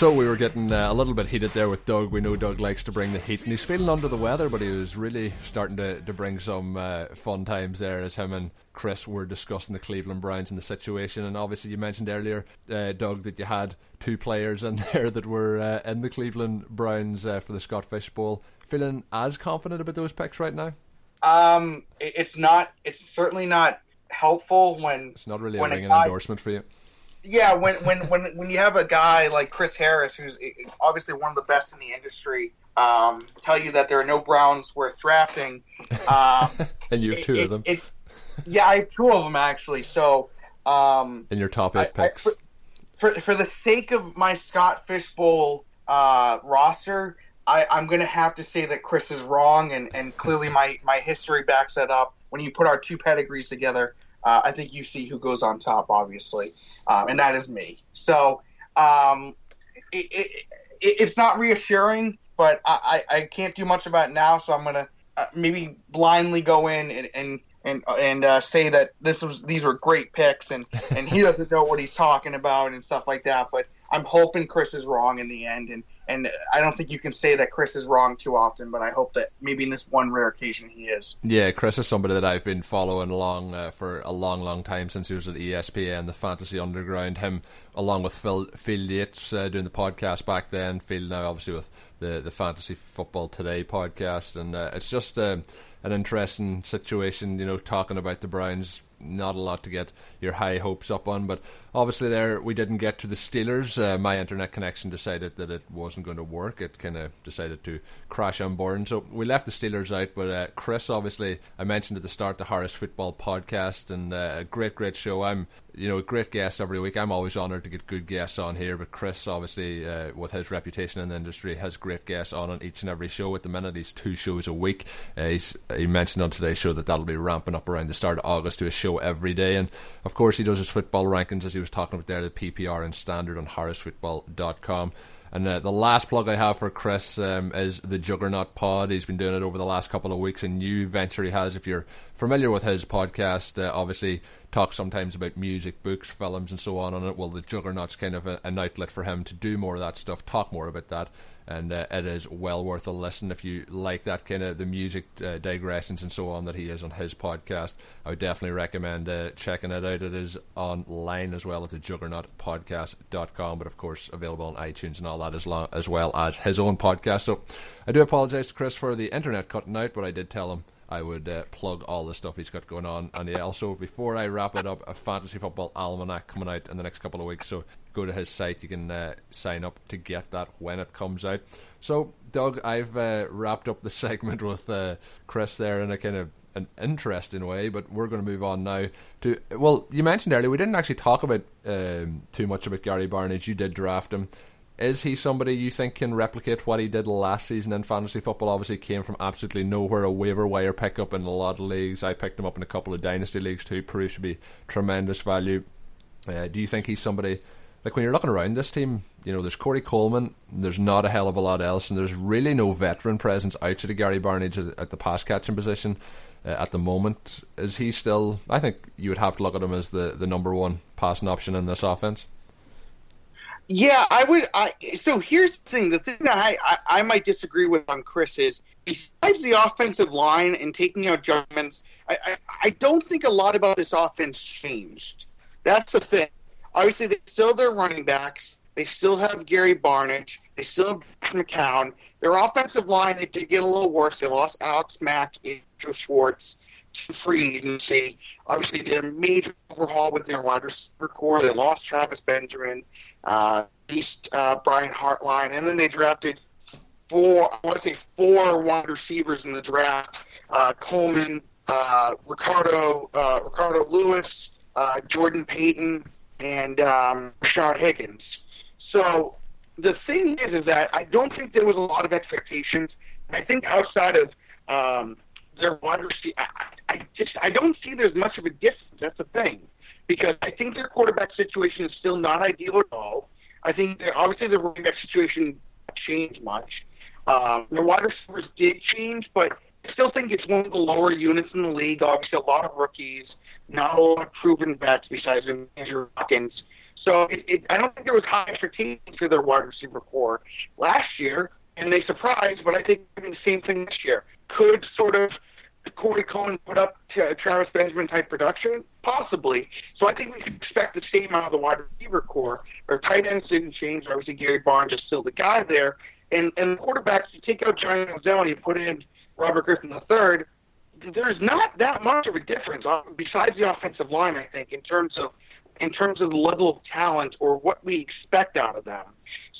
So we were getting uh, a little bit heated there with Doug. We know Doug likes to bring the heat, and he's feeling under the weather, but he was really starting to, to bring some uh, fun times there as him and Chris were discussing the Cleveland Browns and the situation. And obviously, you mentioned earlier, uh, Doug, that you had two players in there that were uh, in the Cleveland Browns uh, for the Scott Fish Bowl. Feeling as confident about those picks right now? Um, it's not. It's certainly not helpful when It's not really a a ringing guy- endorsement for you. Yeah, when when when when you have a guy like Chris Harris, who's obviously one of the best in the industry, um, tell you that there are no Browns worth drafting, um, and you have two it, of them. It, it, yeah, I have two of them actually. So, um, in your top eight I, picks, I, for, for for the sake of my Scott Fish Bowl uh, roster, I, I'm going to have to say that Chris is wrong, and, and clearly my, my history backs that up. When you put our two pedigrees together, uh, I think you see who goes on top, obviously, um, and that is me. So um, it, it, it's not reassuring, but I, I, can't do much about it now, so I'm to uh, maybe blindly go in and, and and and uh, say that this was these were great picks and and he doesn't know what he's talking about and stuff like that. But I'm hoping Chris is wrong in the end, and and I don't think you can say that Chris is wrong too often, but I hope that maybe in this one rare occasion he is. Yeah, Chris is somebody that I've been following along uh, for a long, long time since he was at ESPN, the Fantasy Underground. Him, along with Phil, Phil Yates, uh, doing the podcast back then. Phil now, obviously, with the the Fantasy Football Today podcast, and uh, it's just uh, an interesting situation. You know, talking about the Browns not a lot to get your high hopes up on. But obviously, there we didn't get to the Steelers. Uh, my internet connection decided that it wasn't going to work. It kind of decided to crash on board, and so we left the Steelers out. But uh, Chris, obviously, I mentioned at the start the Harris Football Podcast, and uh, a great, great show. I'm you know, great guests every week. I'm always honoured to get good guests on here, but Chris, obviously, uh, with his reputation in the industry, has great guests on on each and every show. At the minute, he's two shows a week. Uh, he mentioned on today's show that that'll be ramping up around the start of August to a show every day. And of course, he does his football rankings, as he was talking about there, the PPR and standard on harrisfootball.com. And uh, the last plug I have for Chris um, is the Juggernaut Pod. He's been doing it over the last couple of weeks. A new venture he has. If you're familiar with his podcast, uh, obviously talk sometimes about music, books, films, and so on on it. Well, the Juggernaut's kind of a, an outlet for him to do more of that stuff, talk more about that, and uh, it is well worth a listen if you like that kind of the music uh, digressions and so on that he is on his podcast. I would definitely recommend uh, checking it out. It is online as well at the juggernautpodcast.com, but of course available on iTunes and all that as, long, as well as his own podcast. So I do apologize to Chris for the internet cutting out, but I did tell him I would uh, plug all the stuff he's got going on. And yeah, also, before I wrap it up, a fantasy football almanac coming out in the next couple of weeks. So go to his site. You can uh, sign up to get that when it comes out. So, Doug, I've uh, wrapped up the segment with uh, Chris there in a kind of an interesting way, but we're going to move on now to. Well, you mentioned earlier we didn't actually talk about um, too much about Gary Barnidge. You did draft him. Is he somebody you think can replicate what he did last season in fantasy football? Obviously, came from absolutely nowhere, a waiver wire pickup in a lot of leagues. I picked him up in a couple of dynasty leagues too. Proved to be tremendous value. Uh, do you think he's somebody like when you're looking around this team? You know, there's Corey Coleman. There's not a hell of a lot else, and there's really no veteran presence outside of Gary Barnidge at, at the pass catching position. Uh, at the moment, is he still? I think you would have to look at him as the, the number one passing option in this offense. Yeah, I would. I so here's the thing. The thing that I, I, I might disagree with on Chris is besides the offensive line and taking out judgments, I, I, I don't think a lot about this offense changed. That's the thing. Obviously, they still their running backs. They still have Gary Barnidge. They still have McCown. Their offensive line it did get a little worse. They lost Alex Mack and Joe Schwartz to free agency. Obviously, they did a major overhaul with their wide receiver corps. They lost Travis Benjamin, uh, East uh, Brian Hartline, and then they drafted four. I want to say four wide receivers in the draft: uh, Coleman, uh, Ricardo, uh, Ricardo Louis, uh, Jordan Payton, and um, Rashard Higgins. So the thing is, is that I don't think there was a lot of expectations. I think outside of um, their wide receiver, I, just I don't see there's much of a difference. That's the thing, because I think their quarterback situation is still not ideal at all. I think obviously the running back situation changed much. Um, the wide receivers did change, but I still think it's one of the lower units in the league. Obviously, a lot of rookies, not a lot of proven vets besides Andrew Hawkins. So it, it, I don't think there was high expectations for their wide receiver corps last year, and they surprised. But I think the same thing this year could sort of Corey Coleman put up to Travis Benjamin type production? Possibly. So I think we can expect the same out of the wide receiver corps. Our tight ends didn't change. Obviously, Gary Barnes is still the guy there. And and quarterbacks, you take out Johnny Manziel and you put in Robert Griffin III, there's not that much of a difference besides the offensive line, I think, in terms of in terms of the level of talent or what we expect out of them.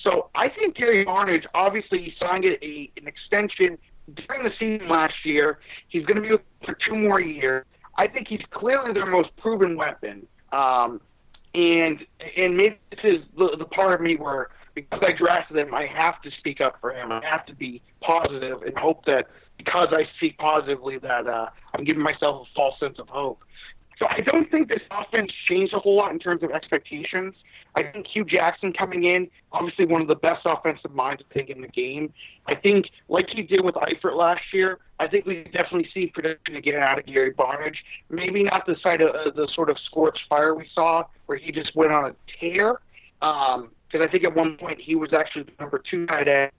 So I think Gary Barnidge, obviously, he signed a, an extension during the season last year. He's going to be with for two more years. I think he's clearly their most proven weapon. Um, and and maybe this is the, the part of me where because I drafted him, I have to speak up for him. I have to be positive and hope that because I speak positively that uh, I'm giving myself a false sense of hope. So I don't think this offense changed a whole lot in terms of expectations. I think Hue Jackson coming in, obviously one of the best offensive minds I think in the game. I think, like he did with Eifert last year, I think we definitely see production again out of Gary Barnidge. Maybe not the side of uh, the sort of scorched fire we saw where he just went on a tear. Because um, I think at one point he was actually the number two tight end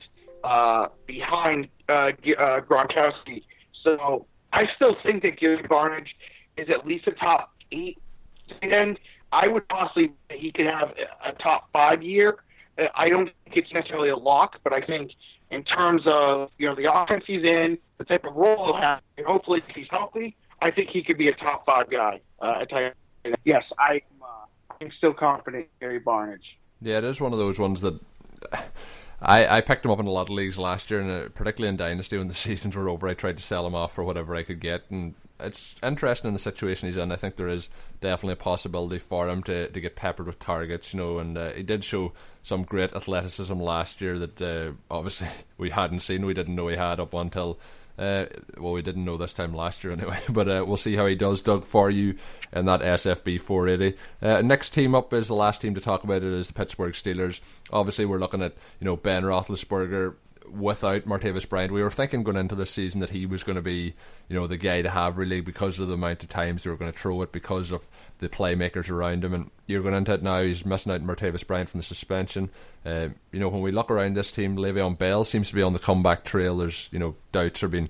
uh, behind uh, uh, Gronkowski. So I still think that Gary Barnidge is at least a top eight tight end. I would possibly he could have a top five year. I don't think it's necessarily a lock, but I think in terms of you know the offense he's in, the type of role he'll have, and hopefully if he's healthy, I think he could be a top five guy. Uh, yes, I, uh, I'm still confident in Gary Barnidge. Yeah, it is one of those ones that I, I picked him up in a lot of leagues last year, and uh, particularly in Dynasty when the seasons were over, I tried to sell him off for whatever I could get, and it's interesting in the situation he's in. I think there is definitely a possibility for him to, to get peppered with targets, you know. And uh, he did show some great athleticism last year that uh, obviously we hadn't seen. We didn't know he had up until. Uh, well, we didn't know this time last year anyway, but uh, we'll see how he does, Doug, for you in that SFB 480. Uh, next team up is the last team to talk about it is the Pittsburgh Steelers. Obviously, we're looking at you know Ben Roethlisberger without Martavis Bryant. We were thinking going into this season that he was going to be, you know, the guy to have really because of the amount of times they were going to throw it, because of the playmakers around him. And you're going into it now, he's missing out Martavis Bryant from the suspension. Uh, you know, when we look around this team, Le'Veon Bell seems to be on the comeback trail. There's, you know, doubts are being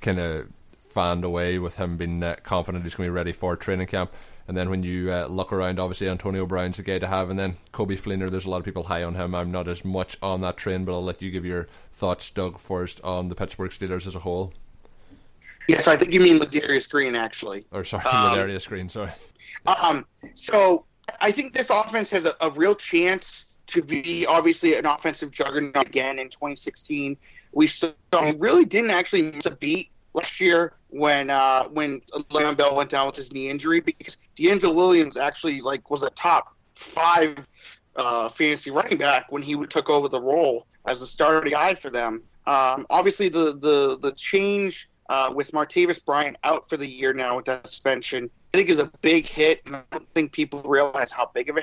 kind of fanned away with him being uh, confident he's going to be ready for training camp. And then when you uh, look around, obviously Antonio Brown's the guy to have, and then Coby Fleener. There's a lot of people high on him. I'm not as much on that train, but I'll let you give your thoughts, Doug, first on the Pittsburgh Steelers as a whole. Yes, I think you mean Ladarius Green, actually. Or sorry, um, Ladarius Green. Sorry. Um, so I think this offense has a, a real chance to be obviously an offensive juggernaut again in 2016. We saw we really didn't actually miss a beat last year when uh, when Le'Veon Bell went down with his knee injury because DeAngelo Williams actually like was a top five uh, fantasy running back when he took over the role as the starting guy for them. Um, obviously, the the the change uh, with Martavis Bryant out for the year now with that suspension, I think is a big hit, and I don't think people realize how big of a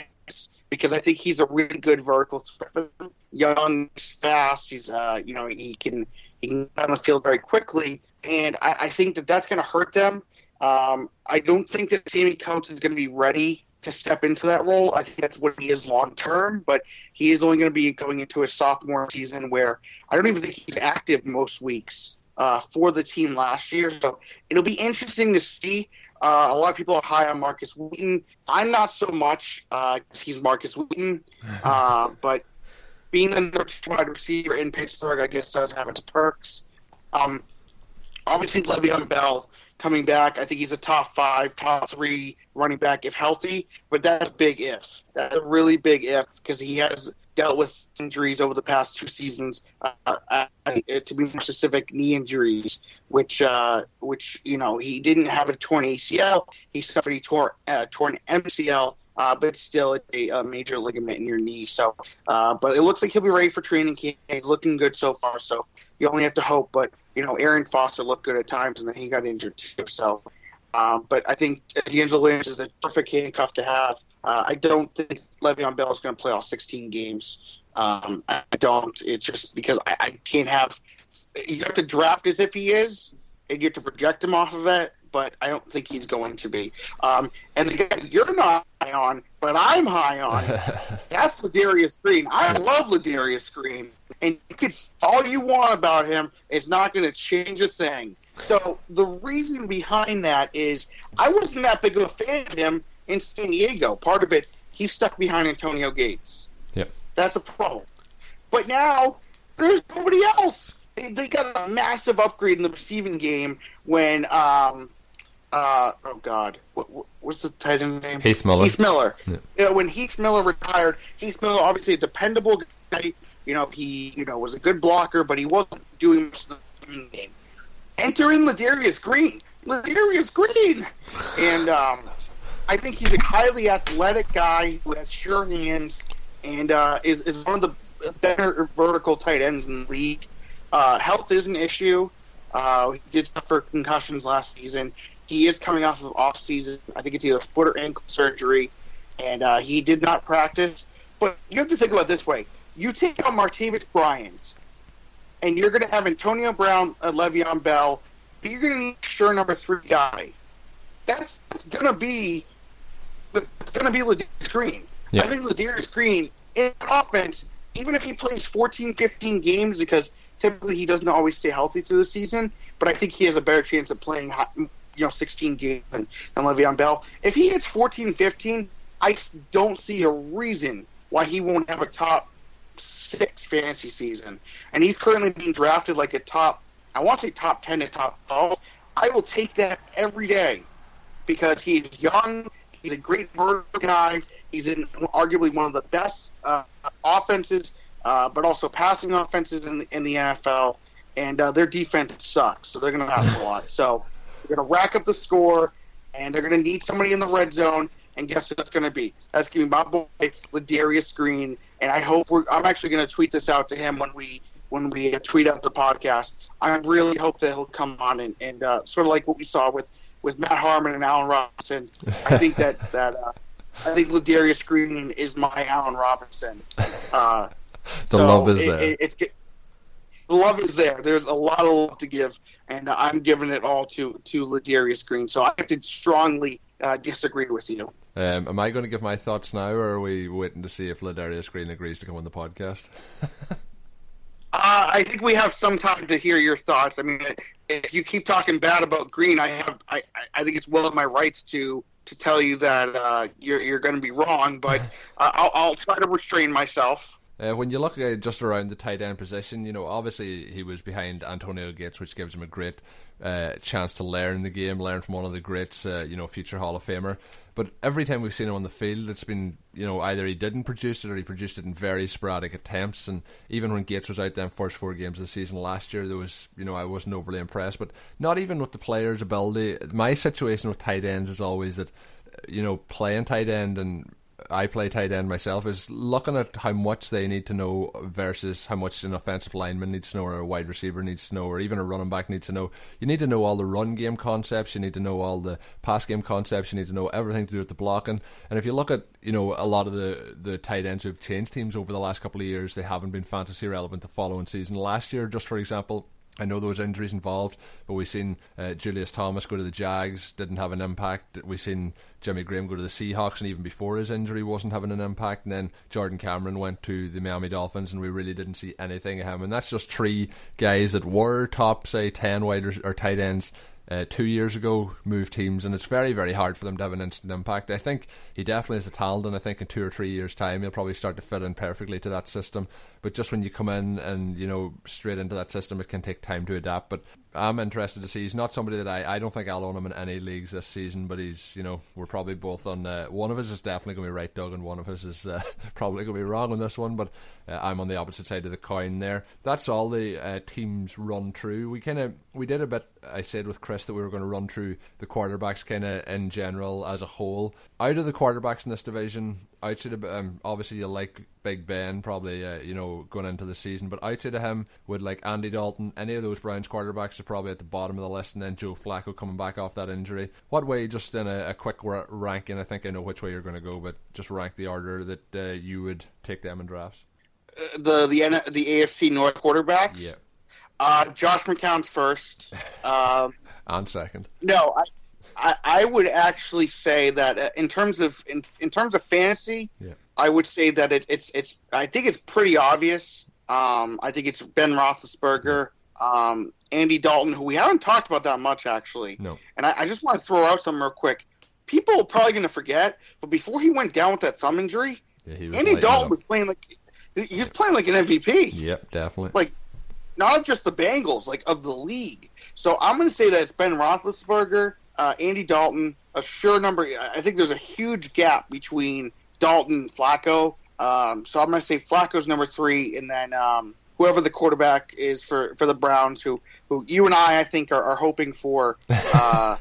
because I think he's a really good vertical threat. Young, fast. He's uh, you know he can he can get on the field very quickly, and I, I think that that's going to hurt them. Um, I don't think that Sammie Coates is going to be ready to step into that role. I think that's what he is long term, but he is only going to be going into a sophomore season where I don't even think he's active most weeks uh, for the team last year. So it'll be interesting to see. Uh, a lot of people are high on Markus Wheaton. I'm not so much because uh, he's Markus Wheaton, uh, but being the number two wide receiver in Pittsburgh, I guess, does have its perks. Um, obviously, Le'Veon Bell coming back. I think he's a top five, top three running back if healthy, but that's a big if. That's a really big if because he has dealt with injuries over the past two seasons. Uh, uh, to be more specific, knee injuries, which uh, which you know he didn't have a torn ACL. He suffered a torn uh, torn MCL. Uh, but still a, a major ligament in your knee. So, uh, but it looks like he'll be ready for training camp. He's looking good so far. So you only have to hope. But you know, Arian Foster looked good at times, and then he got injured too. So, um, but I think DeAngelo Williams is a perfect handcuff to have. Uh, I don't think Le'Veon Bell is going to play all 16 games. Um, I don't. It's just because I, I can't have. You have to draft as if he is, and you have to project him off of it but I don't think he's going to be. Um, and the guy you're not high on, but I'm high on, that's Ladarius Green. I love Ladarius Green, and you could all you want about him. It's not going to change a thing. So the reason behind that is I wasn't that big of a fan of him in San Diego. Part of it, he's stuck behind Antonio Gates. Yep. That's a problem. But now there's nobody else. They, they got a massive upgrade in the receiving game when um, uh, oh God, what, what's the tight end name? Heath Miller. Heath Miller. Yeah. You know, when Heath Miller retired, Heath Miller obviously a dependable guy. You know, he you know was a good blocker, but he wasn't doing much of the game. Enter in Ladarius Green. Ladarius Green, and um, I think he's a highly athletic guy who has sure hands and uh, is is one of the better vertical tight ends in the league. Uh, health is an issue. Uh, he did suffer concussions last season. He is coming off of off season. I think it's either foot or ankle surgery, and uh, he did not practice. But you have to think about this way: you take out Martavis Bryant, and you're going to have Antonio Brown, uh, Le'Veon Bell, but you're going to need sure number three guy. That's, that's going to be it's going to be Ladarius Green. Yeah. I think Ladarius Green in offense, even if he plays 14, 15 games, because typically he doesn't always stay healthy through the season, but I think he has a better chance of playing you know 16 games than, than Le'Veon Bell. If he hits 14, 15, I don't see a reason why he won't have a top six fantasy season. And he's currently being drafted like a top, I want to say top 10 to top 12. I will take that every day because he's young. He's a great vertical guy. He's in arguably one of the best uh, offenses, uh, but also passing offenses in the, in the NFL. And uh, their defense sucks, so they're going to have a lot. So they're going to rack up the score, and they're going to need somebody in the red zone. And guess who that's going to be? That's going to be my boy Ladarius Green. And I hope we're. I'm actually going to tweet this out to him when we when we uh, tweet out the podcast. I really hope that he'll come on and, and uh, sort of like what we saw with with Matt Harmon and Allen Robinson. I think that that uh, I think Ladarius Green is my Allen Robinson. Uh, The so love is it- there. it- it's the love is there. There's a lot of love to give, and I'm giving it all to to Ladarius Green. So I have to strongly uh, disagree with you. Um, am I going to give my thoughts now, or are we waiting to see if Ladarius Green agrees to come on the podcast? Uh, I think we have some time to hear your thoughts. I mean, if you keep talking bad about Green, I have I, I- think it's well of my rights to to tell you that uh, you're you're going to be wrong, but uh, I'll, I'll try to restrain myself. Uh, when you look at just around the tight end position, you know, obviously he was behind Antonio Gates, which gives him a great uh, chance to learn the game, learn from one of the greats, uh, you know, future Hall of Famer. But every time we've seen him on the field, it's been, you know, either he didn't produce it or he produced it in very sporadic attempts. And even when Gates was out there in first four games of the season last year, there was, you know, I wasn't overly impressed. But not even with the player's ability. My situation with tight ends is always that, you know, playing tight end and I play tight end myself is looking at how much they need to know versus how much an offensive lineman needs to know or a wide receiver needs to know or even a running back needs to know. You need to know all the run game concepts, you need to know all the pass game concepts, you need to know everything to do with the blocking. And if you look at, you know, a lot of the, the tight ends who've changed teams over the last couple of years, they haven't been fantasy relevant the following season. Last year, just for example, I know there was injuries involved, but we've seen uh, Julius Thomas go to the Jags, didn't have an impact. We've seen Jimmy Graham go to the Seahawks, and even before his injury, wasn't having an impact. And then Jordan Cameron went to the Miami Dolphins, and we really didn't see anything of him. And that's just three guys that were top, say, ten wide or tight ends uh, two years ago moved teams, and it's very, very hard for them to have an instant impact. I think he definitely has the talent, and I think in two or three years' time he'll probably start to fit in perfectly to that system. But just when you come in and you know straight into that system, it can take time to adapt. But I'm interested to see. He's not somebody that I I don't think I'll own him in any leagues this season, but he's you know we're probably both on. Uh, one of us is definitely going to be right, Doug, and one of us is uh, probably going to be wrong on this one. But uh, I'm on the opposite side of the coin there. That's all the uh, teams run through. We kind of we did a bit. I said with Chris that we were going to run through the quarterbacks kind of in general as a whole. Out of the quarterbacks in this division, outside of um, obviously you like Big Ben probably uh, you know going into the season, but outside of him would like Andy Dalton, any of those Browns quarterbacks are probably at the bottom of the list, and then Joe Flacco coming back off that injury. What way? Just in a, a quick ra- ranking, I think I know which way you're going to go, but just rank the order that uh, you would take them in drafts. Uh, The the N- the AFC North quarterbacks. Yeah, Uh, Josh McCown's first. Um, and second. no, I, I I would actually say that uh, in terms of in, in terms of fantasy, Yeah. I would say that it, it's it's I think it's pretty obvious. Um, I think it's Ben Roethlisberger, um, Andy Dalton, who we haven't talked about that much actually. No. And I, I just want to throw out something real quick. People are probably going to forget, but before he went down with that thumb injury, Yeah, Andy Dalton was playing like he was playing like an MVP Yep, definitely. like not just the Bengals, like of the league. So I'm going to say that it's Ben Roethlisberger, uh, Andy Dalton, a sure number. I think there's a huge gap between Dalton Flacco. Um, so I'm going to say Flacco's number three, and then um, whoever the quarterback is for, for the Browns, who who you and I I think are, are hoping for. Uh,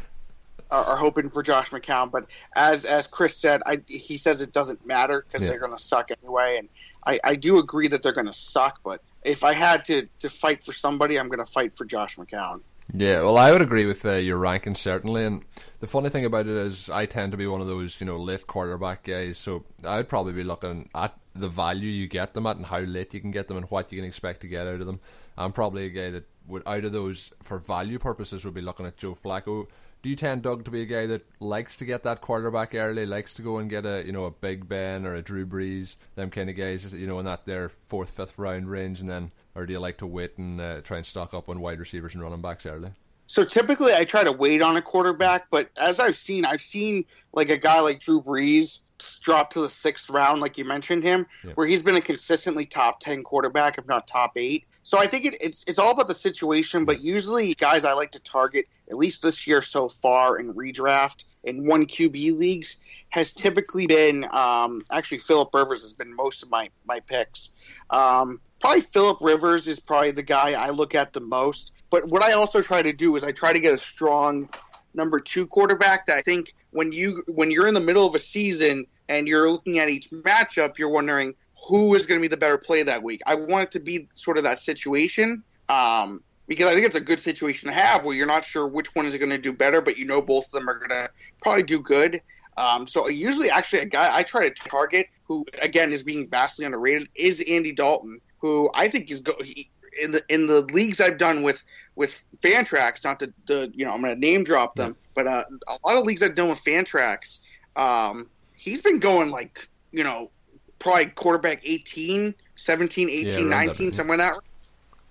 are, are hoping for Josh McCown, but as as Chris said, I, he says it doesn't matter because Yeah. they're going to suck anyway, and I, I do agree that they're going to suck. But if I had to, to fight for somebody, I'm going to fight for Josh McCown. Yeah, well, I would agree with uh, your ranking certainly. And the funny thing about it is, I tend to be one of those you know late quarterback guys. So I'd probably be looking at the value you get them at and how late you can get them and what you can expect to get out of them. I'm probably a guy that would out of those for value purposes would be looking at Joe Flacco. Do you tend, Doug, to be a guy that likes to get that quarterback early, likes to go and get a you know a Big Ben or a Drew Brees, them kind of guys, you know, in that their fourth, fifth round range, and then, or do you like to wait and uh, try and stock up on wide receivers and running backs early? So typically, I try to wait on a quarterback, but as I've seen, I've seen like a guy like Drew Brees drop to the sixth round, like you mentioned him, Yeah. where he's been a consistently top ten quarterback, if not top eight. So I think it, it's it's all about the situation, but usually guys I like to target at least this year so far in redraft in one QB leagues has typically been um, actually Philip Rivers has been most of my my picks. Um, probably Philip Rivers is probably the guy I look at the most. But what I also try to do is I try to get a strong number two quarterback that I think when you when you're in the middle of a season and you're looking at each matchup, you're wondering who is going to be the better play that week. I want it to be sort of that situation. Um, because I think it's a good situation to have where you're not sure which one is going to do better, but you know both of them are going to probably do good. Um, so usually, actually, a guy I try to target who again is being vastly underrated is Andy Dalton, who I think is go- he, in the in the leagues I've done with with Fantrax. Not to, to you know I'm going to name drop them, but uh, a lot of leagues I've done with Fantrax, um, he's been going like you know probably quarterback 18, 17, 18, around that, 19, yeah. somewhere in that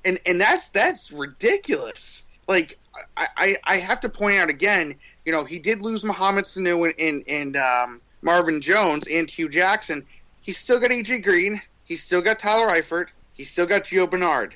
and and that's that's ridiculous. Like I, I, I have to point out again, you know, he did lose Mohamed Sanu and and, and um, Marvin Jones and Hue Jackson. He's still got AJ Green. He's still got Tyler Eifert. He's still got Gio Bernard.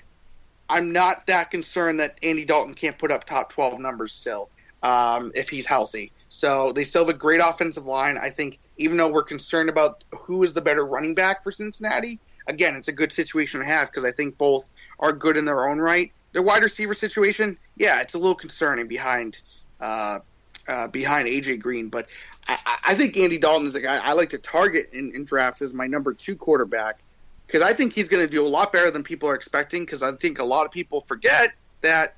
I'm not that concerned that Andy Dalton can't put up top 12 numbers still um, if he's healthy. So they still have a great offensive line. I think even though we're concerned about who is the better running back for Cincinnati, again, it's a good situation to have because I think both are good in their own right. Their wide receiver situation, yeah, it's a little concerning behind uh, uh, behind AJ Green, but I, I- think Andy Dalton is a guy I like to target in, in drafts as my number two quarterback because I think he's going to do a lot better than people are expecting. Because I think a lot of people forget that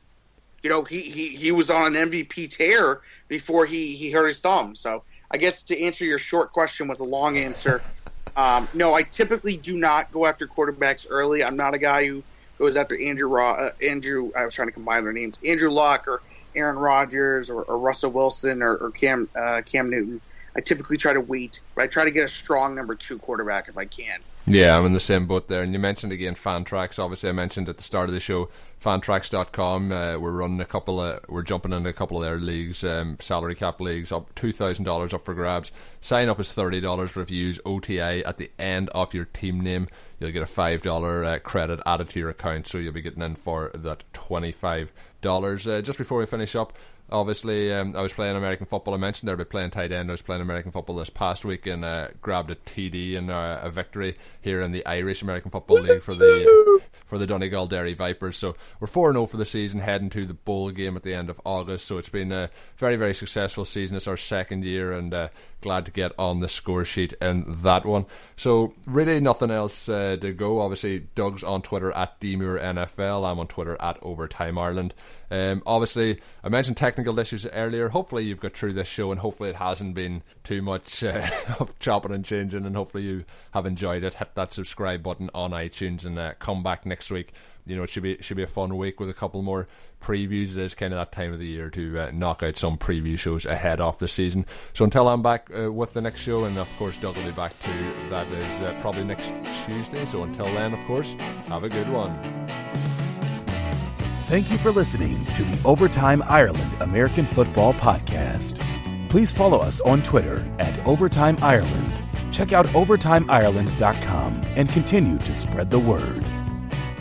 you know he, he, he was on an MVP tear before he, he hurt his thumb. So I guess to answer your short question with a long answer, um, no, I typically do not go after quarterbacks early. I'm not a guy who goes after Andrew Raw, uh, Andrew. I was trying to combine their names, Andrew Luck or Aaron Rodgers or, or Russell Wilson or, or Cam uh, Cam Newton. I typically try to wait, but I try to get a strong number two quarterback if I can. Yeah, I'm in the same boat there. And you mentioned again Fantrax. Obviously, I mentioned at the start of the show, Fantrax.com. Uh, we're running a couple of, we're jumping into a couple of their leagues, um, salary cap leagues, up two thousand dollars up for grabs. Sign up is thirty dollars, but if you use OTI at the end of your team name, you'll get a five dollar uh, credit added to your account. So you'll be getting in for that twenty five dollars. Uh, just before we finish up. Obviously, um, I was playing American football. I mentioned there about playing tight end. I was playing American football this past week and uh, grabbed a TD and uh, a victory here in the Irish American Football League for the for the Donegal Dairy Vipers. So we're four zero for the season, heading to the bowl game at the end of August. So it's been a very very successful season. It's our second year, and uh, glad to get on the score sheet in that one. So really nothing else uh, to go. Obviously, Doug's on Twitter at Demure NFL. I'm on Twitter at Overtime Ireland. Um, obviously, I mentioned technical issues earlier. Hopefully, you've got through this show, and hopefully, it hasn't been too much uh, of chopping and changing. And hopefully, you have enjoyed it. Hit that subscribe button on iTunes, and uh, come back next week. You know, it should be it should be a fun week with a couple more previews. It is kind of that time of the year to uh, knock out some preview shows ahead of the season. So until I'm back uh, with the next show, and of course, Doug will be back too. That is uh, probably next Tuesday. So until then, of course, have a good one. Thank you for listening to the Overtime Ireland American Football Podcast. Please follow us on Twitter at Overtime Ireland. Check out OvertimeIreland.com and continue to spread the word.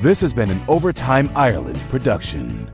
This has been an Overtime Ireland production.